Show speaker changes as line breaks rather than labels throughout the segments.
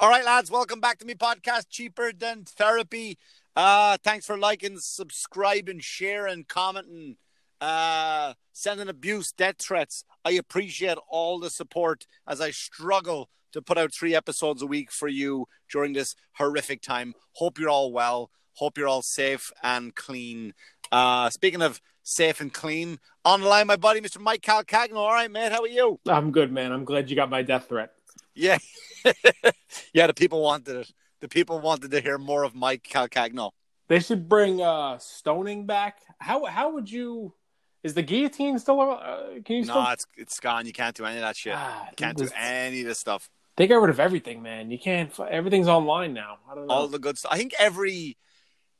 All right, lads, welcome back to me podcast, Cheaper Than Therapy. Uh, thanks for liking, subscribing, sharing, commenting, uh, sending abuse, death threats. I appreciate all the support as I struggle to put out three episodes a week for you during this horrific time. Hope you're all well. Hope you're all safe and clean. Uh, speaking of safe and clean, on the line, my buddy, Mr. Mike Calcagno. All right, mate, how are you?
I'm good, man. I'm glad you got my death threat.
Yeah, yeah. The people wanted it. The people wanted to hear more of Mike Calcagno.
They should bring uh, stoning back. How how would you? Is the guillotine still? Uh, can you?
No,
Still...
it's it's gone. You can't do any of that shit.
Ah,
You can't
this-
do any of this stuff.
They got rid of everything, man. You can't. Everything's online now. I don't know.
All the good stuff. I think every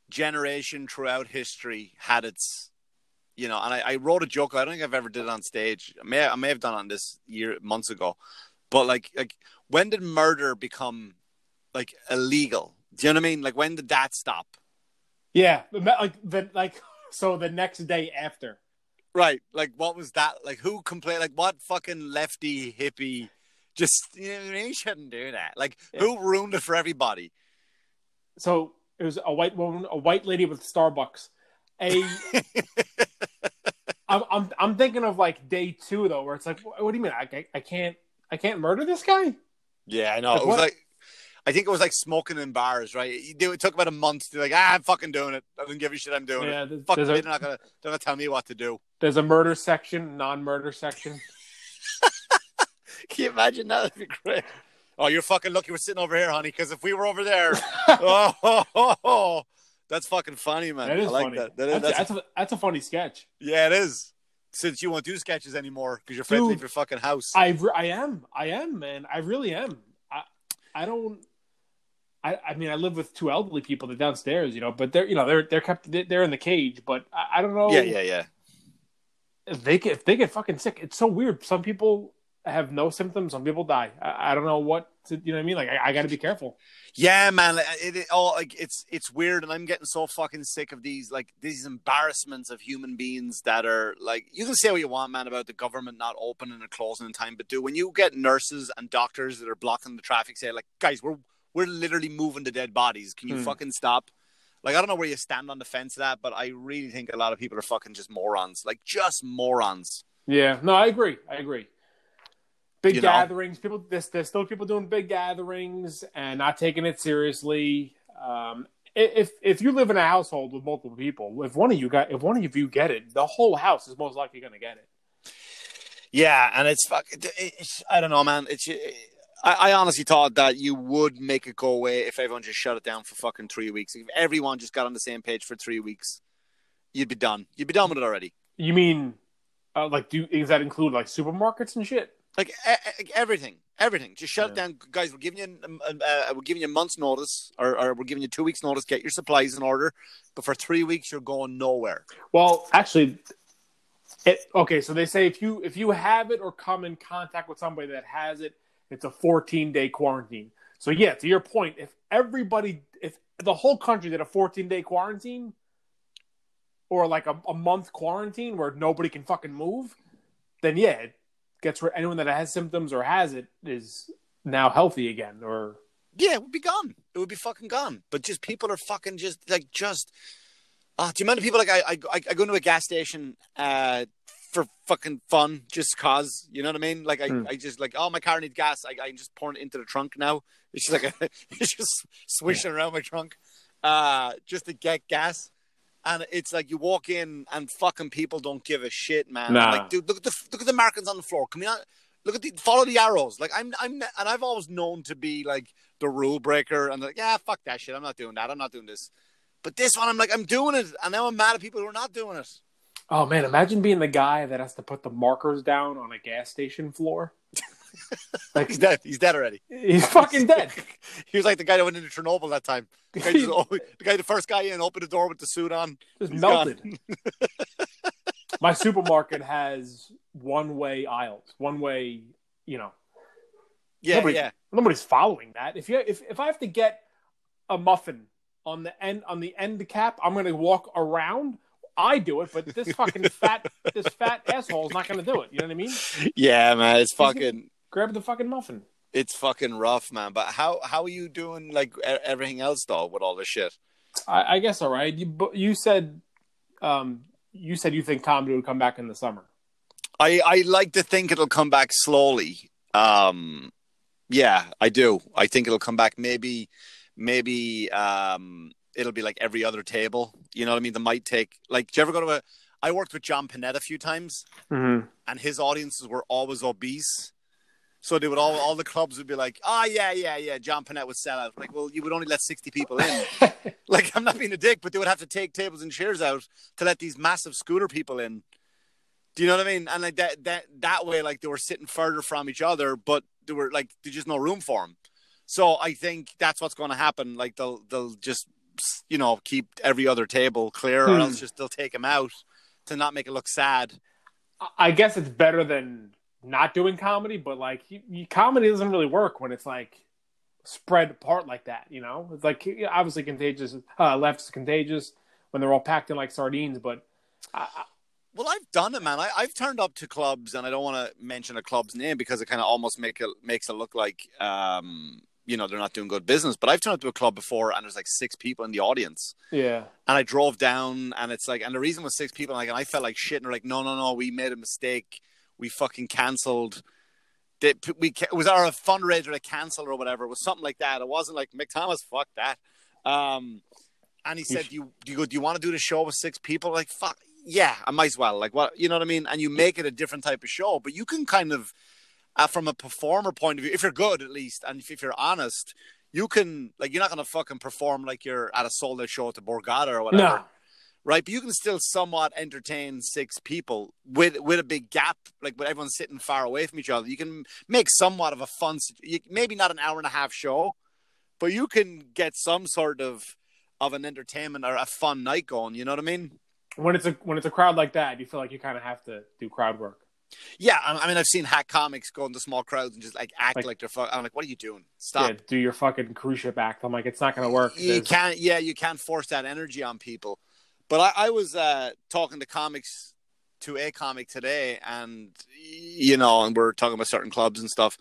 generation throughout history had its, you know. And I, I wrote a joke. I don't think I've ever did it on stage. I may I may have done it on this year months ago, but like like when did murder become like illegal? Do you know what I mean? Like when did that stop?
yeah, like the like. So the next day after.
Right. Like, what was that? Like, who complained? Like, what fucking lefty hippie just, you know, what I mean? you shouldn't do that. Like, who ruined it for everybody?
So it was a white woman, a white lady with Starbucks. A. I'm, I'm I'm thinking of like day two though, where it's like, what, what do you mean? I, I I can't I can't murder this guy?
yeah, I know.
Like
it was
what?
like, I think it was like smoking in bars, right? It took about a month to like, ah, I'm fucking doing it. I don't give a shit. I'm doing
Yeah,
it. Fuck,
there's
they're not gonna, they're gonna tell me what to do.
There's a murder section, non-murder section.
Can you imagine that? That'd be great. Oh, you're fucking lucky we're sitting over here, honey. Because if we were over there, oh, ho, ho, ho, that's fucking funny, man.
That is
I like
funny.
that. That is,
that's,
that's,
a, that's a funny sketch.
yeah, it is. Since you won't do sketches anymore because you're afraid to
Dude,
leave your fucking house.
I, re- I am. I am, man. I really am. I I don't. I, I mean, I live with two elderly people. They're downstairs, you know, but they're you know they're they're kept they're in the cage. But I, I don't know.
yeah, yeah, yeah.
If they get if they get fucking sick, it's so weird. Some people have no symptoms. Some people die. I, I don't know what to, you know. what I mean, like I, I got to be careful.
Yeah, man. It, it all like it's it's weird, and I'm getting so fucking sick of these like these embarrassments of human beings that are like you can say what you want, man, about the government not opening and closing in time, but do when you get nurses and doctors that are blocking the traffic, say like, guys, we're we're literally moving the dead bodies. Can you
Hmm.
fucking stop? Like I don't know where you stand on the fence of that, but I really think a lot of people are fucking just morons, like just morons.
Yeah, no, I agree. I agree. Big
You know?
gatherings, people. There's, there's still people doing big gatherings and not taking it seriously. Um, if if you live in a household with multiple people, if one of you got, if one of you get it, the whole house is most likely going to get it.
Yeah, and it's fuck. It's, I don't know, man. It's. I, I honestly thought that you would make it go away if everyone just shut it down for fucking three weeks. If everyone just got on the same page for three weeks, you'd be done. You'd be done with it already.
You mean, uh, like, do does that include like supermarkets and shit?
Like everything, everything. Just shut it down, guys. We're giving you, um, uh, we're giving you a month's notice, or, or we're giving you two weeks' notice. Get your supplies in order. But for three weeks, you're going nowhere.
Well, actually, it, okay. So they say if you if you have it or come in contact with somebody that has it, it's a 14 day quarantine. So yeah, to your point, if everybody, if the whole country did a 14 day quarantine, or like a, a month quarantine where nobody can fucking move, then yeah, gets rid. Anyone that has symptoms or has it is now healthy again. Or
Yeah, it would be gone. It would be fucking gone. But just people are fucking just like just. Uh, do you mind people like I, I I go to a gas station uh for fucking fun just cause you know what I mean like I,
Hmm.
I just like oh my car needs gas I I just pour it into the trunk now it's just like a, it's just swishing around my trunk uh just to get gas and it's like you walk in and fucking people don't give a shit man.
Nah.
like dude look at the look at the markings on the floor. Can we not look at the follow the arrows. Like I'm I'm and I've always known to be like the rule breaker and like yeah fuck that shit. I'm not doing that. I'm not doing this. But this one I'm like I'm doing it. And now I'm mad at people who are not doing it.
Oh man, imagine being the guy that has to put the markers down on a gas station floor. Like
he's dead he's dead already
he's fucking dead.
he was like the guy that went into Chernobyl that time the guy, just, the, guy the first guy in opened the door with the suit on
just
He's
melted. My supermarket has one way aisles, one way. You know,
yeah
Nobody-
yeah
nobody's following that. If you if if I have to get a muffin on the end on the end cap, I'm going to walk around. I do it, but this fucking fat this fat asshole is not going to do it. You know what I mean?
yeah man it's fucking
Grab the fucking muffin.
It's fucking rough, man. But how how are you doing? Like everything else, though, with all this shit.
I, I guess all right. You but you said um you said you think comedy would come back in the summer.
I I like to think it'll come back slowly. Um, yeah, I do. I think it'll come back. Maybe, maybe um, it'll be like every other table. You know what I mean? They might take like. Do you ever go to a? I worked with John Panetta a few times,
Mm-hmm.
and his audiences were always obese. So they would all all the clubs would be like, oh yeah, yeah, yeah. John Panetta would sell out. Like, well, you would only let sixty people in. like, I'm not being a dick, but they would have to take tables and chairs out to let these massive scooter people in. Do you know what I mean? And like that that that way, like they were sitting further from each other, but they were like there's just no room for them. So I think that's what's going to happen. Like they'll they'll just you know keep every other table clear, or
Hmm.
else just they'll take them out to not make it look sad.
I guess it's better than not doing comedy, but like you, you, comedy doesn't really work when it's like spread apart like that. You know, it's like obviously contagious. Uh, left is contagious when they're all packed in like sardines, but I, I-
Well, I've done it, man. I, I've turned up to clubs, and I don't want to mention a club's name because it kind of almost make it makes it look like, um, you know, they're not doing good business. But I've turned up to a club before, and there's like six people in the audience,
yeah,
and I drove down, and it's like, and the reason was six people, like, and I felt like shit, and they're like, no, no, no, we made a mistake, we fucking cancelled. We it was our fundraiser to cancel or whatever. It was something like that. It wasn't like Mick Thomas. Fuck that. Um, and he said, "Do you do you go? Do you want to do the show with six people?" Like, fuck, yeah, I might as well. Like, what you know what I mean? And you make it a different type of show, but you can kind of, uh, from a performer point of view, if you're good at least, and if, if you're honest, you can like you're not gonna fucking perform like you're at a sold out show at the Borgata or whatever
no,
right? But you can still somewhat entertain six people with with a big gap, like with everyone sitting far away from each other. You can make somewhat of a fun, maybe not an hour and a half show, but you can get some sort of of an entertainment or a fun night going. You know what I mean?
when it's a when it's a crowd like that, you feel like you kind of have to do crowd work.
Yeah, I mean, I've seen hack comics go into small crowds and just like act like,
Like-
they're. Fu- I'm like, what are you doing? Stop.
Yeah, do your fucking cruise ship act. I'm like, it's not going to work.
you
There's-
can't yeah you can't force that energy on people but i, I was uh, talking to comics to a comic today and you know and we're talking about certain clubs and stuff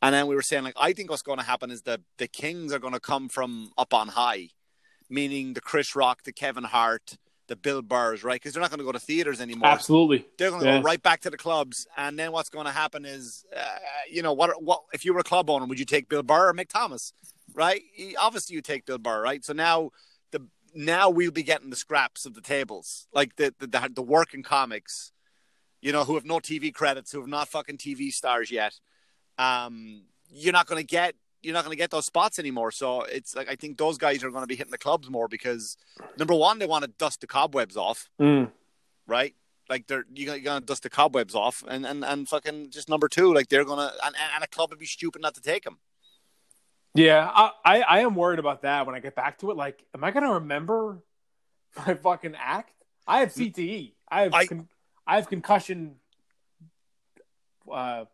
and then we were saying like i think what's going to happen is that the kings are going to come from up on high meaning the chris rock the kevin hart the bill burrs right because they're not going to go to theaters anymore
Absolutely.
they're going to
Yeah.
go right back to the clubs, and then what's going to happen is, uh, you know, what? What if you were a club owner? Would you take Bill Burr or Mick Thomas? Right? Obviously, you take Bill Burr, right? So now now we'll be getting the scraps of the tables, like the the the, the working comics, you know, who have no TV credits, who have not fucking TV stars yet. Um, you're not going to get. You're not to get those spots anymore. So it's like I think those guys are going to be hitting the clubs more because number one, they want to dust the cobwebs off
Mm.
right? Like they're you you're gonna dust the cobwebs off, and and and fucking just number two, like they're gonna and, and a club would be stupid not to take them.
Yeah, I, I I am worried about that when I get back to it. Like, am I going to remember my fucking act? I have CTE. I have
I-
con- I have concussion. Uh,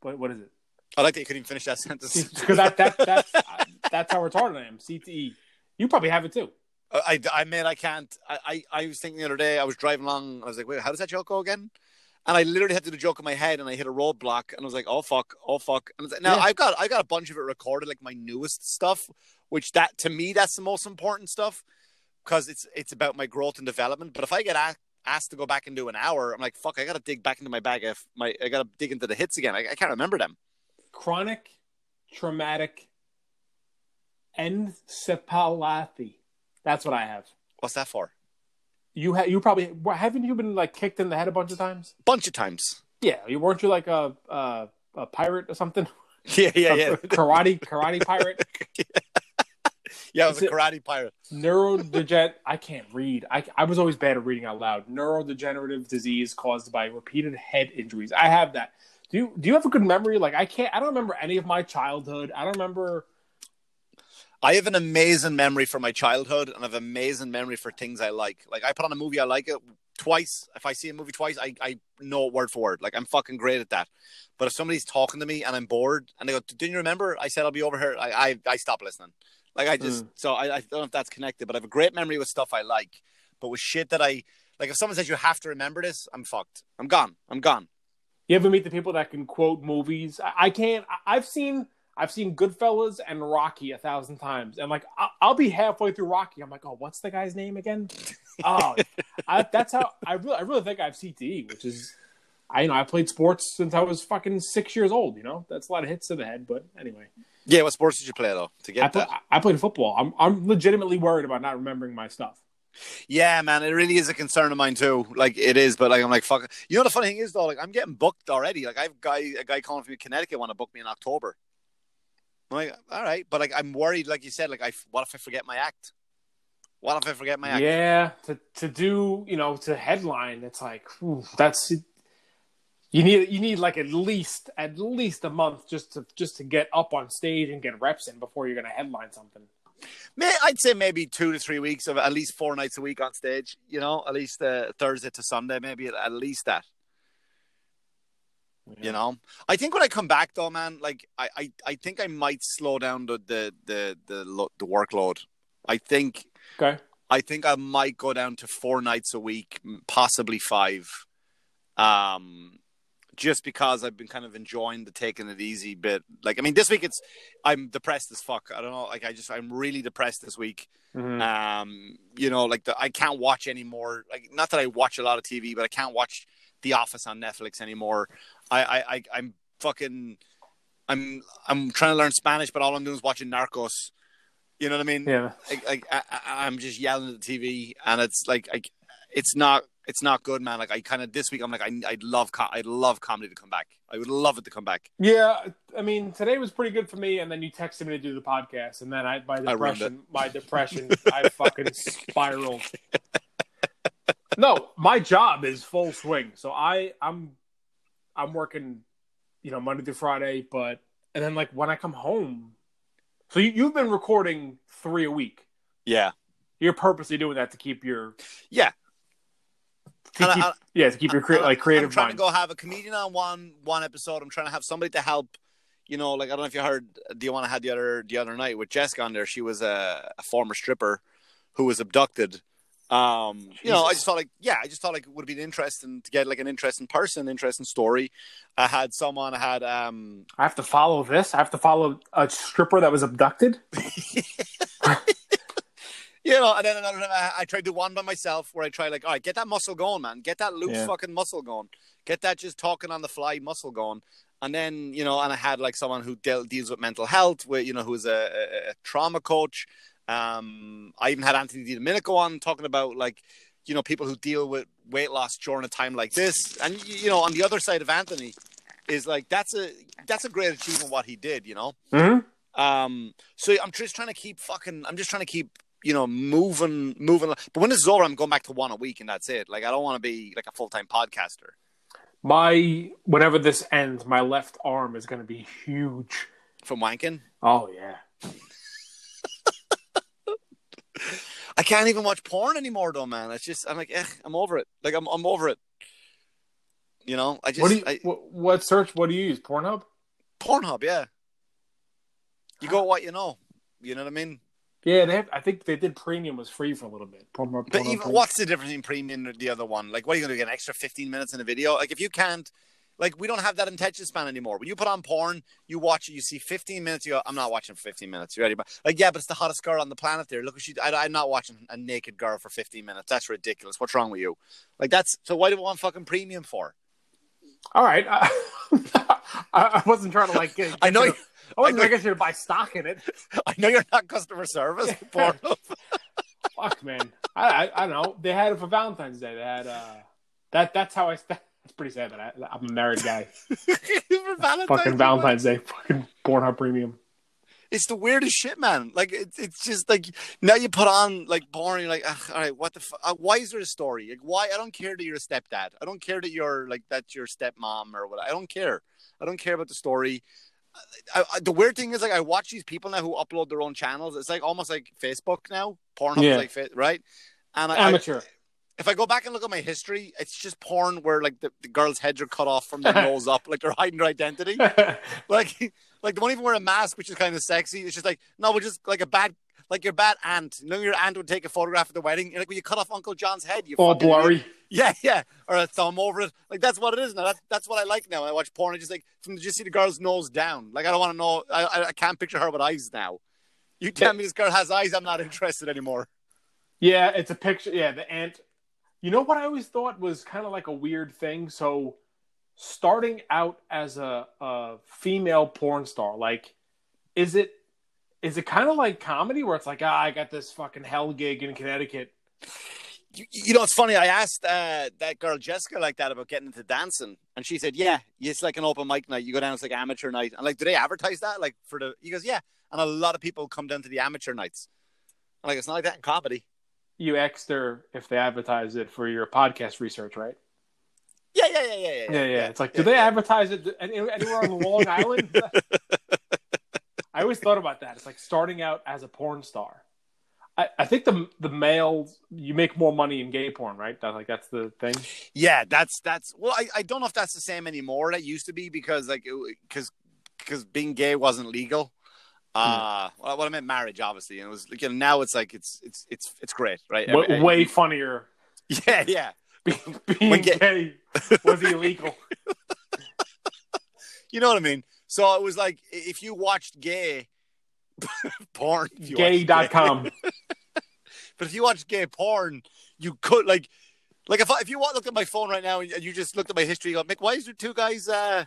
what what is it?
I like that you couldn't even finish that sentence
Because that that that's that's how retarded I am. CTE. You probably have it too.
I, I mean I can't. I, I I was thinking the other day I was driving along. I was like, wait, how does that joke go again? And I literally had to do the joke in my head, and I hit a roadblock, and I was like, "Oh fuck, oh fuck!" And like, now
Yeah.
I've got I got a bunch of it recorded, like my newest stuff, which that to me that's the most important stuff because it's it's about my growth and development. But if I get asked to go back and do an hour, I'm like, "Fuck, I got to dig back into my bag. If my I got to dig into the hits again. I, I can't remember them."
Chronic traumatic encephalopathy. That's what I have.
What's that for?
You ha- you probably haven't you been like kicked in the head a bunch of times?
Bunch of times.
Yeah, you weren't you like a a, a pirate or something?
Yeah, yeah, yeah.
Karate karate pirate.
yeah, I was a
a-
karate pirate.
Neurodegen. I can't read. I I was always bad at reading out loud. Neurodegenerative disease caused by repeated head injuries. I have that. Do you do you have a good memory? Like I can't. I don't remember any of my childhood. I don't remember.
I have an amazing memory for my childhood, and I have an amazing memory for things I like. Like I put on a movie, I like it twice. If I see a movie twice, I, I know it word for word. Like I'm fucking great at that. But if somebody's talking to me and I'm bored, and they go, "Didn't you remember? I said I'll be over here." I I, I stop listening. Like I just mm. so I, I don't know if that's connected, but I have a great memory with stuff I like. But with shit that I like, if someone says you have to remember this, I'm fucked. I'm gone. I'm gone.
You ever meet the people that can quote movies? I, I can't. I, I've seen. I've seen Goodfellas and Rocky a thousand times, and like I'll, I'll be halfway through Rocky, I'm like, oh, what's the guy's name again? Oh, I, that's how I really, I really think I have CTE, which is, I you know I played sports since I was fucking six years old. You know, that's a lot of hits to the head, but anyway.
Yeah, what sports did you play though? To get
I, play,
that?
I played football. I'm I'm legitimately worried about not remembering my stuff.
Yeah, man, it really is a concern of mine too. Like it is, but like I'm like fuck. You know the funny thing is though, like I'm getting booked already. Like I've guy a guy calling from Connecticut want to book me in October. I'm like, all right, but like I'm worried. Like you said, like I what if I forget my act? What if I forget my act?
Yeah, to to do you know to headline, it's like whew, that's you need you need like at least at least a month just to just to get up on stage and get reps in before you're gonna headline something.
May, I'd say maybe two to three weeks of at least four nights a week on stage. You know, at least uh, Thursday to Sunday, maybe at, at least that. You know, I think when I come back though, man, like I, I, I think I might slow down the the the the, the workload. I think
Okay.
I think I might go down to four nights a week, possibly five. Um, just because I've been kind of enjoying the taking it easy bit. Like, I mean, this week it's I'm depressed as fuck. I don't know. Like, I just I'm really depressed this week.
Mhm.
Um, you know, like the I can't watch anymore. Like, not that I watch a lot of TV, but I can't watch The Office on Netflix anymore. I I, I I'm fucking. I'm I'm trying to learn Spanish, but all I'm doing is watching Narcos. You know what I mean?
Yeah.
like, I, I, I'm just yelling at the TV, and it's like, I, it's not, it's not good, man. Like I kind of this week, I'm like, I, I'd love, co- I'd love comedy to come back. I would love it to come back.
Yeah, I mean, today was pretty good for me, and then you texted me to do the podcast, and then I my
I
depression, my depression, I fucking spiraled. No, my job is full swing, so I I'm I'm working, you know, Monday through Friday, but and then like when I come home, so you, you've been recording three a week.
Yeah,
You're purposely doing that to keep your
yeah.
to
And I- I-
yeah to keep your crea-
I'm-
like creative
I'm trying
mind.
to go have a comedian on one one episode. I'm trying to have somebody to help. You know, like I don't know if you heard the one I had the other the other night with Jessica on there. She was a, a former stripper who was abducted. Um, you know, I just thought like, yeah, I just thought like it would be interesting to get like an interesting person, interesting story. I had someone, I had um,
I have to follow this. I have to follow a stripper that was abducted.
you know, and then another time I, I tried to one by myself where I try like, all right, get that muscle going, man, get that loose
Yeah.
fucking muscle going, get that just talking on the fly muscle going, and then you know, and I had like someone who deal, deals with mental health, with you know, who's a, a, a trauma coach. Um, I even had Anthony Domenico on talking about like, you know, people who deal with weight loss during a time like this, and you know, on the other side of Anthony is like that's a that's a great achievement what he did, you know.
Mm-hmm.
Um, so I'm just trying to keep fucking. I'm just trying to keep you know moving, moving. But when this is over, I'm going back to one a week, and that's it. Like I don't want to be like a full time podcaster.
My whenever this ends, my left arm is going to be huge.
From wanking,
Oh yeah.
I can't even watch porn anymore, though, man. It's just I'm like, eh, I'm over it. Like I'm, I'm over it. You know, I just
What do you?
I,
what, what search? What do you use? Pornhub.
Pornhub, yeah. You go what you know. You know what I mean?
Yeah, they have, I think they did premium was free for a little bit. Pornhub,
But even what's the difference in premium and the other one? Like, what are you going to get an extra 15 minutes in a video? Like, if you can't, like, we don't have that attention span anymore. When you put on porn, you watch it, you see 15 minutes, you go, I'm not watching for 15 minutes. You ready? But like, yeah, but it's the hottest girl on the planet there. Look what she, I, I'm not watching a naked girl for 15 minutes. That's ridiculous. What's wrong with you? Like, that's, so why do we want fucking premium for?
All right. I, I wasn't trying to like. Get,
I know,
you
you,
to- I wasn't
I know-
sure to buy stock in it.
I know you're not customer service.
Fuck, man. I, I I don't know. They had it for Valentine's Day. They had uh that. That's how I. That's pretty sad that I, I'm a married guy.
For Valentine's
Fucking Valentine's Day. Fucking Pornhub Premium.
it's the weirdest shit, man. Like it's it's just like now you put on like porn, you're like, "Ugh, all right, what the? F- uh, why is there a story? Like, why? I don't care that you're a stepdad. I don't care that you're like that's your stepmom or what. I don't care. I don't care about the story. I, I, the weird thing is, like, I watch these people now who upload their own channels. It's like almost like Facebook now. Pornhub,
Yeah.
like right? And I, I,
Amateur.
If I go back and look at my history, it's just porn where like the, the girls' heads are cut off from their nose up, like they're hiding their identity like like they won't even wear a mask, which is kind of sexy. It's just like no, we're just like a bad like your bad aunt. You know, your aunt would take a photograph at the wedding. You're like when you cut off Uncle John's head, you
oh,
fucking
blurry.
idiot. Yeah, yeah, or a thumb over it. Like that's what it is now. That's that's what I like now. When I watch porn, I just like from just see the girl's nose down. Like I don't want to know. I, I can't picture her with eyes now. You tell me this girl has eyes, I'm not interested anymore.
Yeah, it's a picture. Yeah, the ant. You know what I always thought was kind of like a weird thing. So, starting out as a, a female porn star, like, is it is it kind of like comedy where it's like, ah, I got this fucking hell gig in Connecticut.
You, know, it's funny. I asked uh, that girl Jessica like that about getting into dancing, and she said, "Yeah, it's like an open mic night. You go down, it's like amateur night." And like, do they advertise that? Like for the? He goes, "Yeah," and a lot of people come down to the amateur nights. Like, it's not like that in comedy.
You asked her if they advertise it for your podcast research, right?
Yeah, yeah, yeah, yeah, yeah.
Yeah, yeah. It's like, do they advertise it anywhere on Long Island? I always thought about that. It's like starting out as a porn star. I, I think the the males you make more money in gay porn, right? That like that's the thing.
Yeah, that's that's. Well, I, I don't know if that's the same anymore. That used to be because like because because being gay wasn't legal. Uh, well, I meant marriage, obviously, and it was like you know, now it's like it's it's it's it's great, right?
Way,
Every-
way funnier.
yeah, yeah.
Being, being
gay-
gay was illegal.
You know what I mean? So it was like if you watched gay porn, you watched
Gay.com.
But if you watch gay porn, you could like, like if I, if you looked at my phone right now and you just looked at my history, you go, Mick, why is there two guys, uh,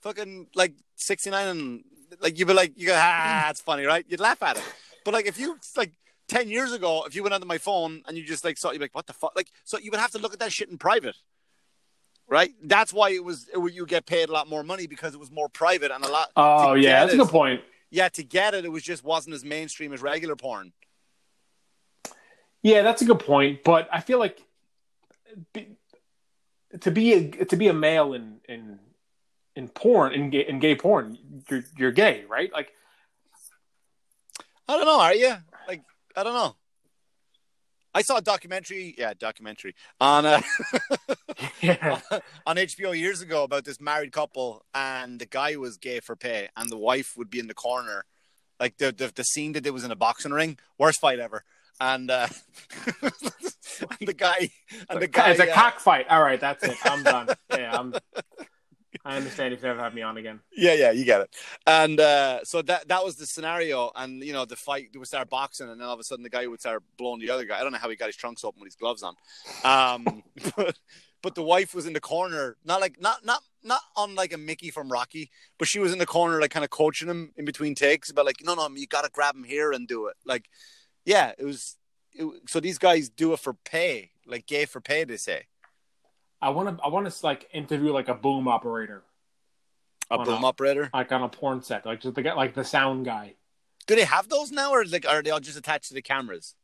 fucking like sixty nine and like you'd be like, you go, ah, that's funny, right? You'd laugh at it. But like if you like ten years ago, if you went onto my phone and you just like saw, you'd be like, what the fuck? Like, so you would have to look at that shit in private. Right, that's why it was it, you get paid a lot more money because it was more private and a lot.
Oh yeah, that's a good point.
Yeah, to get it, it was just wasn't as mainstream as regular porn.
Yeah, that's a good point. But I feel like be, to be a, to be a male in in in porn in gay, in gay porn, you're you're gay, right? Like
I don't know. Are you like? I don't know. I saw a documentary, yeah, documentary on uh,
yeah,
on HBO years ago about this married couple, and the guy was gay for pay, and the wife would be in the corner, like the the, the scene that it was in a boxing ring, worst fight ever, and uh, and the guy and the guy,
it's a
uh,
cockfight. All right, that's it. I'm done. Yeah, I'm. I understand if you never have me on again.
Yeah, yeah, you get it. And uh, so that that was the scenario, and you know the fight would start boxing, and then all of a sudden the guy would start blowing the other guy. I don't know how he got his trunks open with his gloves on, um, but but the wife was in the corner, not like not not not on like a Mickey from Rocky, but she was in the corner, like kind of coaching him in between takes, about like no no you got to grab him here and do it. Like yeah, it was. It, so these guys do it for pay, like gay for pay. They say
I want to. I want to like interview like a boom operator,
a boom
no.
operator.
like on a porn set, like just the guy, like the sound guy.
Do they have those now, or like are they all just attached to the cameras?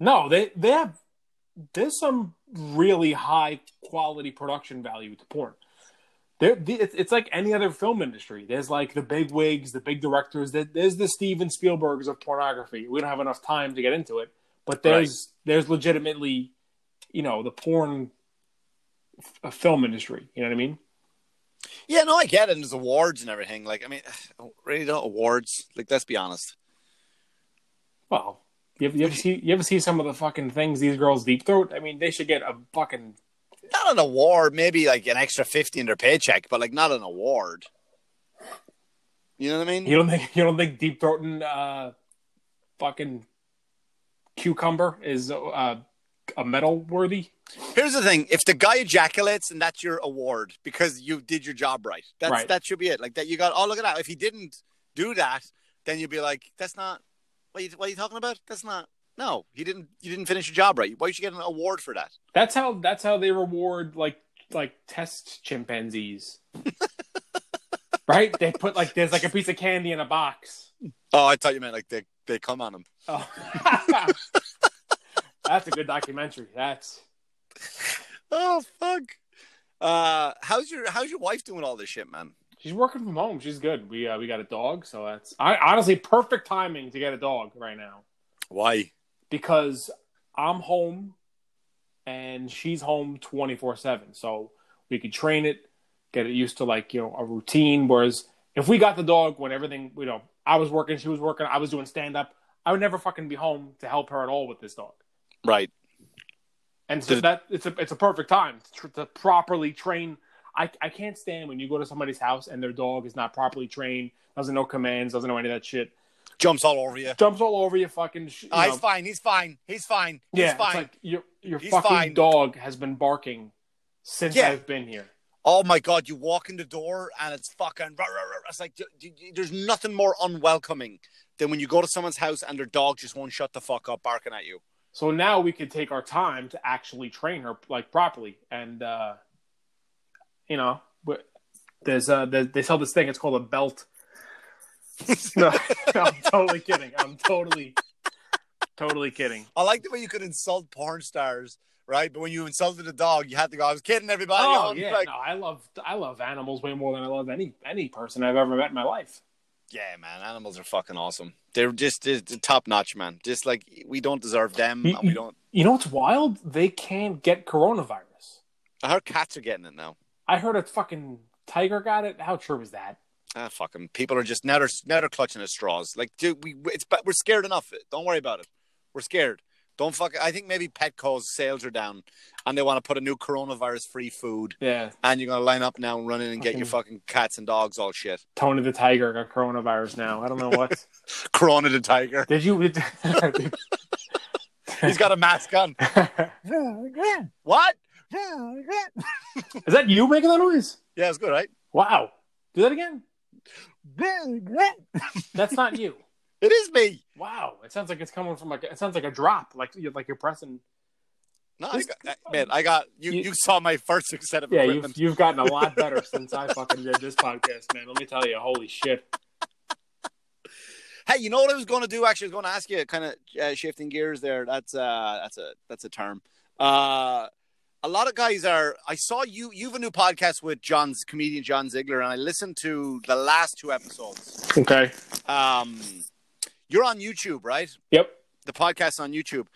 No, they they have. There's some really high quality production value to porn. There, it's, it's like any other film industry. There's like the big wigs, the big directors. there- There's the Steven Spielbergs of pornography. We don't have enough time to get into it, but there's there's legitimately, you know, the porn f- uh, film industry. You know what I mean?
Yeah, no, I get it. And there's awards and everything. Like, I mean, really, don't awards. Like, let's be honest.
Well, you ever, you ever see you ever see some of the fucking things these girls deep throat? I mean, they should get a fucking
Not an award, maybe like an extra fifty in their paycheck, but like not an award. You know what I mean?
You don't think you don't think deep throating uh fucking cucumber is uh a medal worthy?
Here's the thing: if the guy ejaculates, and that's your award because you did your job right. That's
Right.
that should be it. Like that, you got. Oh, look at that! If he didn't do that, then you'd be like, "That's not what are you, what are you talking about? That's not." No, he didn't. You didn't finish your job right. Why should you get an award for that?
That's how that's how they reward like like test chimpanzees. right? They put like there's like a piece of candy in a box.
Oh, I thought you meant like they they come on them.
Oh. That's a good documentary. That's
Oh fuck. Uh, how's your how's your wife doing all this shit, man?
she's working from home. She's good. We uh, we got a dog, so that's I honestly perfect timing to get a dog right now.
Why?
because I'm home and she's home 24 7. So we could train it, get it used to like, you know, a routine. Whereas if we got the dog when everything, you know, I was working, she was working, I was doing stand up, I would never fucking be home to help her at all with this dog.
Right.
And so
Did-
that it's a it's a perfect time to, to properly train. I I can't stand when you go to somebody's house and their dog is not properly trained, doesn't know commands, doesn't know any of that shit,
Jumps all over you.
jumps all over you, fucking. sh- You
Ah, he's fine. He's fine. He's fine. He's
yeah, it's
fine.
like your your
He's
fucking
fine.
dog has been barking since
Yeah.
I've been here.
Oh my god! You walk in the door and it's fucking. rah, rah, rah. It's like there's nothing more unwelcoming than when you go to someone's house and their dog just won't shut the fuck up barking at you.
So now we could take our time to actually train her like properly, and uh, you know, there's uh, they sell this thing. It's called a belt. no, I'm totally kidding. I'm totally, totally kidding.
I like the way you could insult porn stars, right? But when you insulted a dog, you had to go. I was kidding, everybody.
Oh
I'm
yeah,
like,
no, I love I love animals way more than I love any any person I've ever met in my life.
Yeah, man. Animals are fucking awesome. They're just, just top notch, man. Just like we don't deserve them,
You-
and we don't.
You know what's wild? They can't get coronavirus.
I heard cats are getting it now.
I heard a fucking tiger got it. How true is that?
Ah, fucking people are just now they're now they're clutching at straws. Like, dude, we it's we're scared enough. Don't worry about it. We're scared. Don't fuck. I think maybe Petco's sales are down, and they want to put a new coronavirus-free food,
Yeah,
and you're gonna line up now and run in and get your fucking cats and dogs all shit.
Tony the tiger got coronavirus now. I don't know what.
Corona the tiger.
Did you?
He's got a mask on. What?
Is that you making that noise?
Yeah, it's good, right?
Wow. Do that again. That's not you.
It is me.
Wow. It sounds like it's coming from like it sounds like a drop, like you're like you're pressing.
No, I got, man, I got you.
You-
You saw my first set of
Yeah, you've you've gotten a lot better since I fucking did this podcast, man. Let me tell you, holy shit.
Hey, you know what I was going to do? Actually, I was going to ask you, kind of uh, shifting gears there. That's uh, that's a that's a term. Uh, a lot of guys are. I saw you. You have a new podcast with John's comedian John Ziegler, and I listened to the last two episodes.
Okay.
Um, you're on YouTube, right?
Yep.
The podcast on YouTube.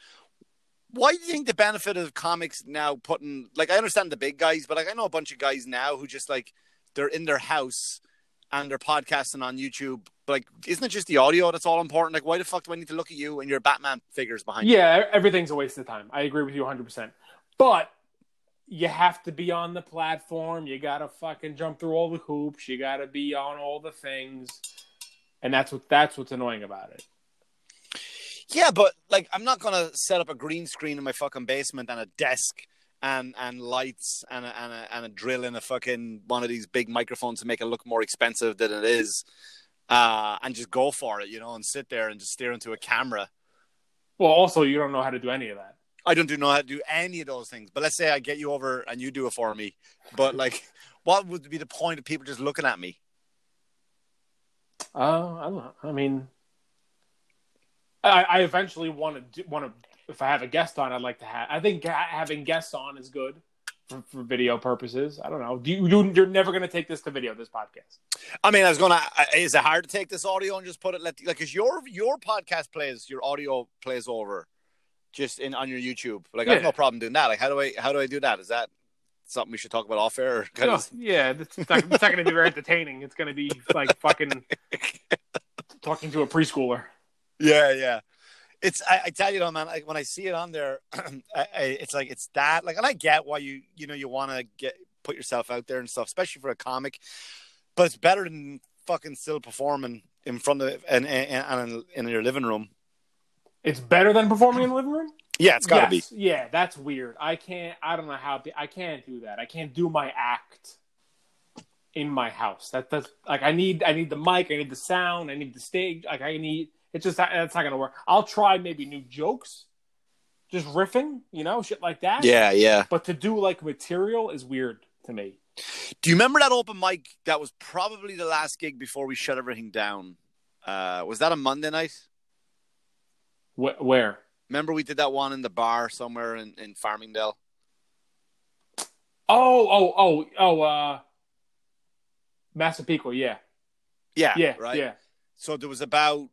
Why do you think the benefit of comics now putting like I understand the big guys, but like I know a bunch of guys now who just like they're in their house and they're podcasting on YouTube. Like, isn't it just the audio that's all important? Like, why the fuck do I need to look at you and your Batman figures behind you?
Yeah, everything's a waste of time. I agree with you 100%. But you have to be on the platform. You got to fucking jump through all the hoops. You got to be on all the things. And that's what that's what's annoying about it.
Yeah, but like, I'm not gonna set up a green screen in my fucking basement and a desk and and lights and a, and a, and a drill in a fucking one of these big microphones to make it look more expensive than it is, uh, and just go for it, you know, and sit there and just stare into a camera.
Well, also you don't know how to do any of that.
I don't do know how to do any of those things. But let's say I get you over and you do it for me. But like, what would be the point of people just looking at me?
Uh, I don't know. I mean, I, I eventually want to want to. If I have a guest on, I'd like to have. I think having guests on is good for, for video purposes. I don't know. Do you, you you're never going to take this to video? This podcast?
I mean, I was gonna. Is it hard to take this audio and just put it let like? Cause your your podcast plays, your audio plays over, just in on your YouTube. Like I have no problem doing that. Like how do I how do I do that? Is that something we should talk about off air? Kind
No,
of-
yeah, it's not, it's not going to be very entertaining. It's going to be like fucking talking to a preschooler.
Yeah, yeah. It's I, I tell you though, man. Like when I see it on there, I, I, it's like it's that. Like, and I get why you you know you want to get put yourself out there and stuff, especially for a comic. But it's better than fucking still performing in front of and and, and in your living room.
It's better than performing in the living room.
Yeah, it's got to
Yes, Yeah, that's weird. I can't. I don't know how. I can't do that. I can't do my act in my house. That that's like I need. I need the mic. I need the sound. I need the stage. Like I need. It's just that's not gonna work. I'll try maybe new jokes, just riffing, you know, shit like that.
Yeah, yeah.
But to do like material is weird to me.
Do you remember that open mic? That was probably the last gig before we shut everything down. Uh, was that a Monday night?
Wh- where?
Remember we did that one in the bar somewhere in, in Farmingdale?
Oh, oh, oh, oh. uh Massapequa. Yeah,
Yeah,
yeah,
right.
yeah.
So there was about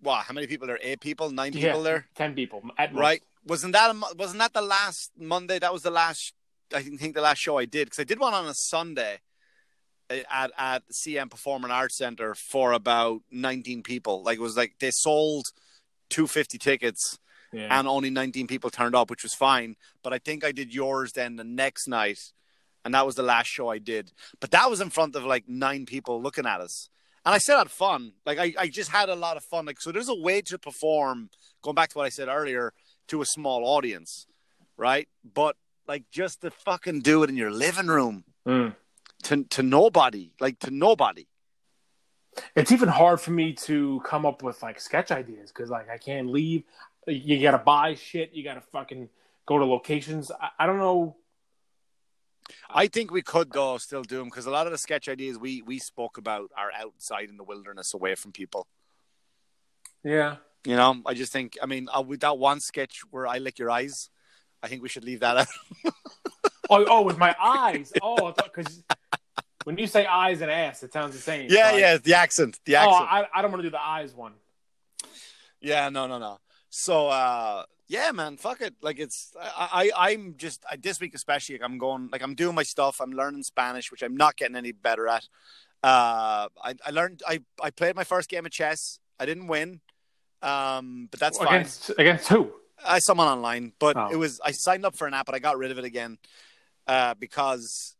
what? How many people there? Eight people, nine
Yeah.
people there,
Ten people
right? Wasn't that a, wasn't that the last Monday? That was the last. I think think the last show I did because I did one on a Sunday uh, at at CM Performing Arts Center for about nineteen people. Like it was like they sold two fifty tickets
Yeah.
and only 19 people turned up, which was fine. But I think I did yours then the next night, and that was the last show I did. But that was in front of like nine people looking at us, and I still had fun. Like I, I just had a lot of fun. Like so, there's a way to perform. Going back to what I said earlier, to a small audience, right? But like just to fucking do it in your living room
Mm.
to to nobody, like to nobody.
It's even hard for me to come up with like sketch ideas because like I can't leave. You gotta buy shit. You gotta fucking go to locations. I, I don't know.
I think we could though still do them because a lot of the sketch ideas we we spoke about are outside in the wilderness, away from people.
Yeah.
You know, I just think. I mean, uh, with that one sketch where I lick your eyes, I think we should leave that out.
Oh, oh, with my eyes. Oh, because when you say eyes and ass, it sounds the same.
yeah,
So I-
yeah, the accent, the
Oh,
accent.
I, I don't want to do the eyes one.
Yeah, no, no, no. So, uh, yeah, man, fuck it. Like, it's I, I I'm just I, this week especially. Like, I'm going like I'm doing my stuff. I'm learning Spanish, which I'm not getting any better at. Uh, I, I learned. I, I played my first game of chess. I didn't win, um, but that's fine.
Against against who?
I someone online, but
Oh.
it was I signed up for an app, but I got rid of it again uh, because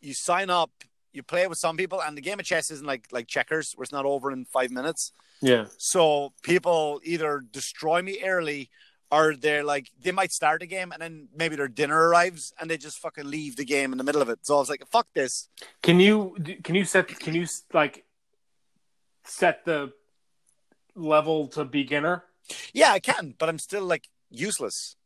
you sign up, you play with some people, and the game of chess isn't like like checkers, where it's not over in five minutes.
Yeah.
So people either destroy me early, or they're like they might start a game and then maybe their dinner arrives and they just fucking leave the game in the middle of it. So I was like, fuck this.
Can you can you set can you like set the level to beginner?
Yeah, I can, but I'm still like useless.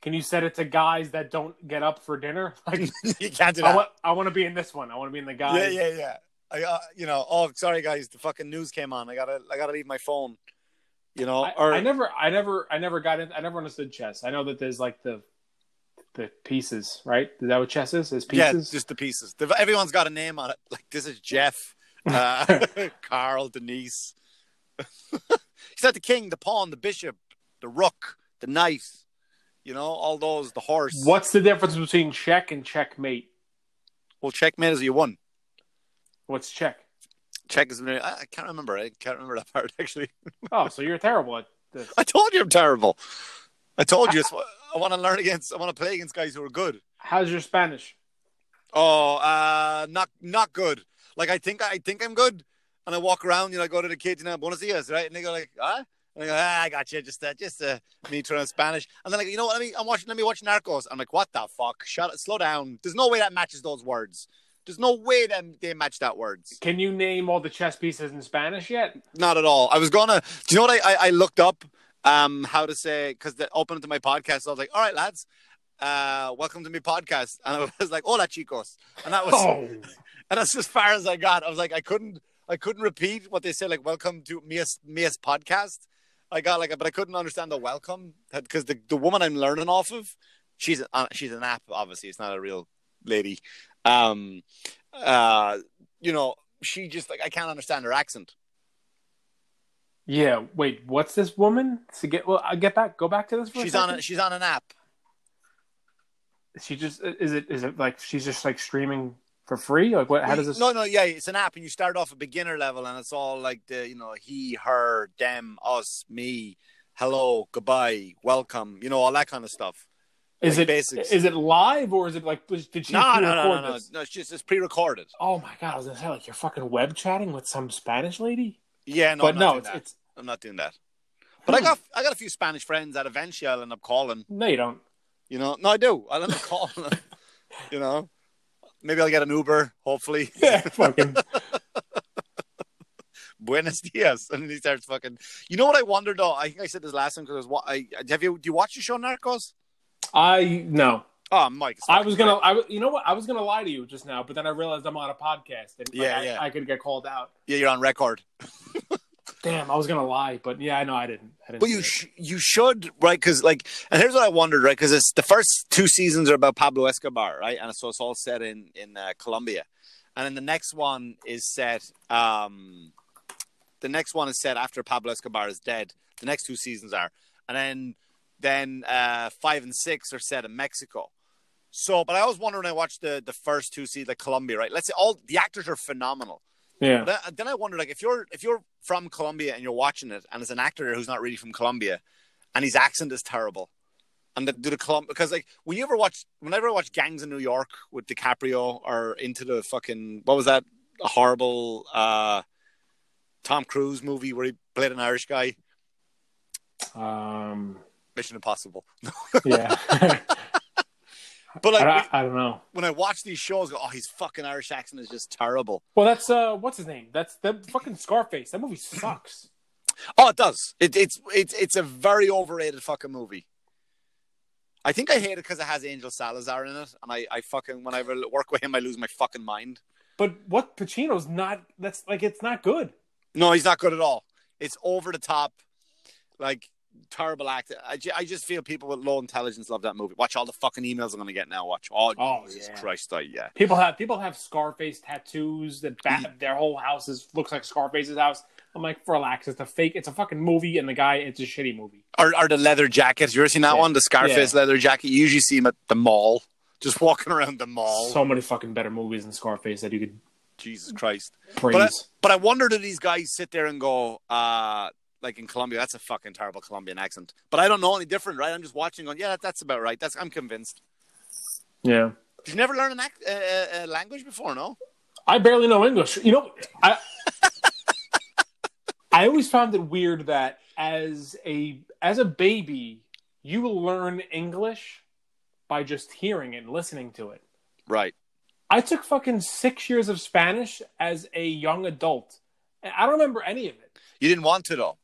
Can you set it to guys that don't get up for dinner? Like
you can't do
I
that.
want I want to be in this one. I want to be in the guys.
Yeah, yeah, yeah. I, uh, you know, oh, sorry guys, the fucking news came on. I gotta, I gotta leave my phone. You know,
I,
or
I never, I never, I never got in. I never understood chess. I know that there's like the the pieces, right? Is that what chess is? Is pieces?
yeah, just the pieces. The- Everyone's got a name on it. Like this is Jeff, uh, Carl, Denise. He's not the king, the pawn, the bishop, the rook, the knight. You know, all those. The horse.
What's the difference between check and checkmate?
Well, checkmate is you won.
What's check?
Check is. I I can't remember. I can't remember that part actually.
Oh, so you're terrible at this.
I told you I'm terrible. I told you. I want to learn against. I want to play against guys who are good.
How's your Spanish?
Oh, uh, not not good. Like I think I think I'm good, and I walk around. You know, I go to the kids, you know, buenos dias, right? And they go like, ah. And I go, ah, I got you. Just uh, just uh, me trying Spanish. And then like, you know what? Let me. I'm watching. Let me watch Narcos. I'm like, what the fuck? Shut. Slow down. There's no way that matches those words. There's no way that they match that words.
Can you name all the chess pieces in Spanish yet?
Not at all. I was gonna. Do you know what I I, I looked up? Um, how to say because the open to my podcast. I was like, all right, lads. Uh, welcome to my podcast, and I was like, "Hola, chicos," and that was
Oh,
and that's as far as I got. I was like, I couldn't, I couldn't repeat what they said. Like, welcome to Mia's Mia's podcast. I got like, but I couldn't understand the welcome because the, the woman I'm learning off of, she's a, she's an app. Obviously, it's not a real lady. Um, uh, you know, she just like I can't understand her accent.
yeah. Wait, what's this woman? To get well, I get back. Go back to this. For
She's
a
on a, she's on an app.
She just is it is it like she's just like streaming for free? Like what? How does this?
No, no, yeah, it's an app, and you start off at beginner level, and it's all like the you know he, her, them, us, me, hello, goodbye, welcome, you know all that kind of stuff.
Is
like
it
basics.
is it live or is it like did she
No, no, no, no, no,
this?
no. It's just it's pre-recorded.
Oh my god! I was gonna say like you're fucking web chatting with some Spanish lady,
Yeah, no,
but no, it's it's
I'm not doing that. But I hmm. got I got a few Spanish friends that eventually I'll end up calling.
no, you don't.
You know, no, I do. I'll end up calling. them, you know, maybe I'll get an Uber. Hopefully,
Yeah, fucking.
buenos dias, and then he starts fucking. You know what I wonder though? I think I said this last time because I, was. I have you do you watch the show Narcos?
I no.
Oh, Mike,
I was gonna. I you know what? I was gonna lie to you just now, but then I realized I'm on a podcast and like,
Yeah,
I. I could get called out.
Yeah, you're on record.
Damn, I was gonna lie, but yeah, I know I didn't. I didn't
But you sh- you should right because like and here's what I wondered right because it's the first two seasons are about Pablo Escobar right and so it's all set in in uh, Colombia and then the next one is set um the next one is set after Pablo Escobar is dead the next two seasons are and then then uh five and six are set in Mexico so but I was wondering when I watched the the first two seasons like Colombia right let's say all the actors are phenomenal
yeah.
but then, I wonder, like, if you're if you're from Colombia and you're watching it, and it's an actor who's not really from Colombia, and his accent is terrible. And the, do the clump because like when you ever watch whenever I watch Gangs in New York with DiCaprio or into the fucking what was that horrible uh Tom Cruise movie where he played an Irish guy
Um,
Mission Impossible
yeah.
but like
I, I don't know.
when I watch these shows go oh his fucking Irish accent is just terrible
Well, that's uh, what's his name? That's that fucking Scarface. That movie sucks.
oh it does it, it's it's it's a very overrated fucking movie I think I hate it because it has Angel Salazar in it and I, I fucking when I work with him I lose my fucking mind
But what Pacino's not. That's like it's not good.
No, he's not good at all. It's over the top, like terrible acting. I, I just feel people with low intelligence love that movie. Watch all the fucking emails I'm gonna get now. Watch. Oh,
Oh,
Jesus
yeah.
Christ! I, yeah.
People have people have Scarface tattoos that bat, their whole house is looks like Scarface's house. I'm like, relax. It's a fake. It's a fucking movie, and the guy, it's a shitty movie.
Are or the leather jackets. You ever seen that
Yeah.
one? The Scarface leather jacket. You usually see him at the mall, just walking around the mall.
So many fucking better movies than Scarface that you could
Jesus Christ!
praise.
But I, but I wonder do these guys sit there and go, uh, like in Colombia, that's a fucking terrible Colombian accent. But I don't know any different, right? I'm just watching, going, yeah, that, that's about right. That's I'm convinced.
yeah,
Did you never learn an act, uh, uh, uh, language before? No.
I barely know English. You know, I I always found it weird that as a as a baby, you learn English by just hearing it and listening to it.
Right.
I took fucking six years of Spanish as a young adult. and I don't remember any of it.
You didn't want to though.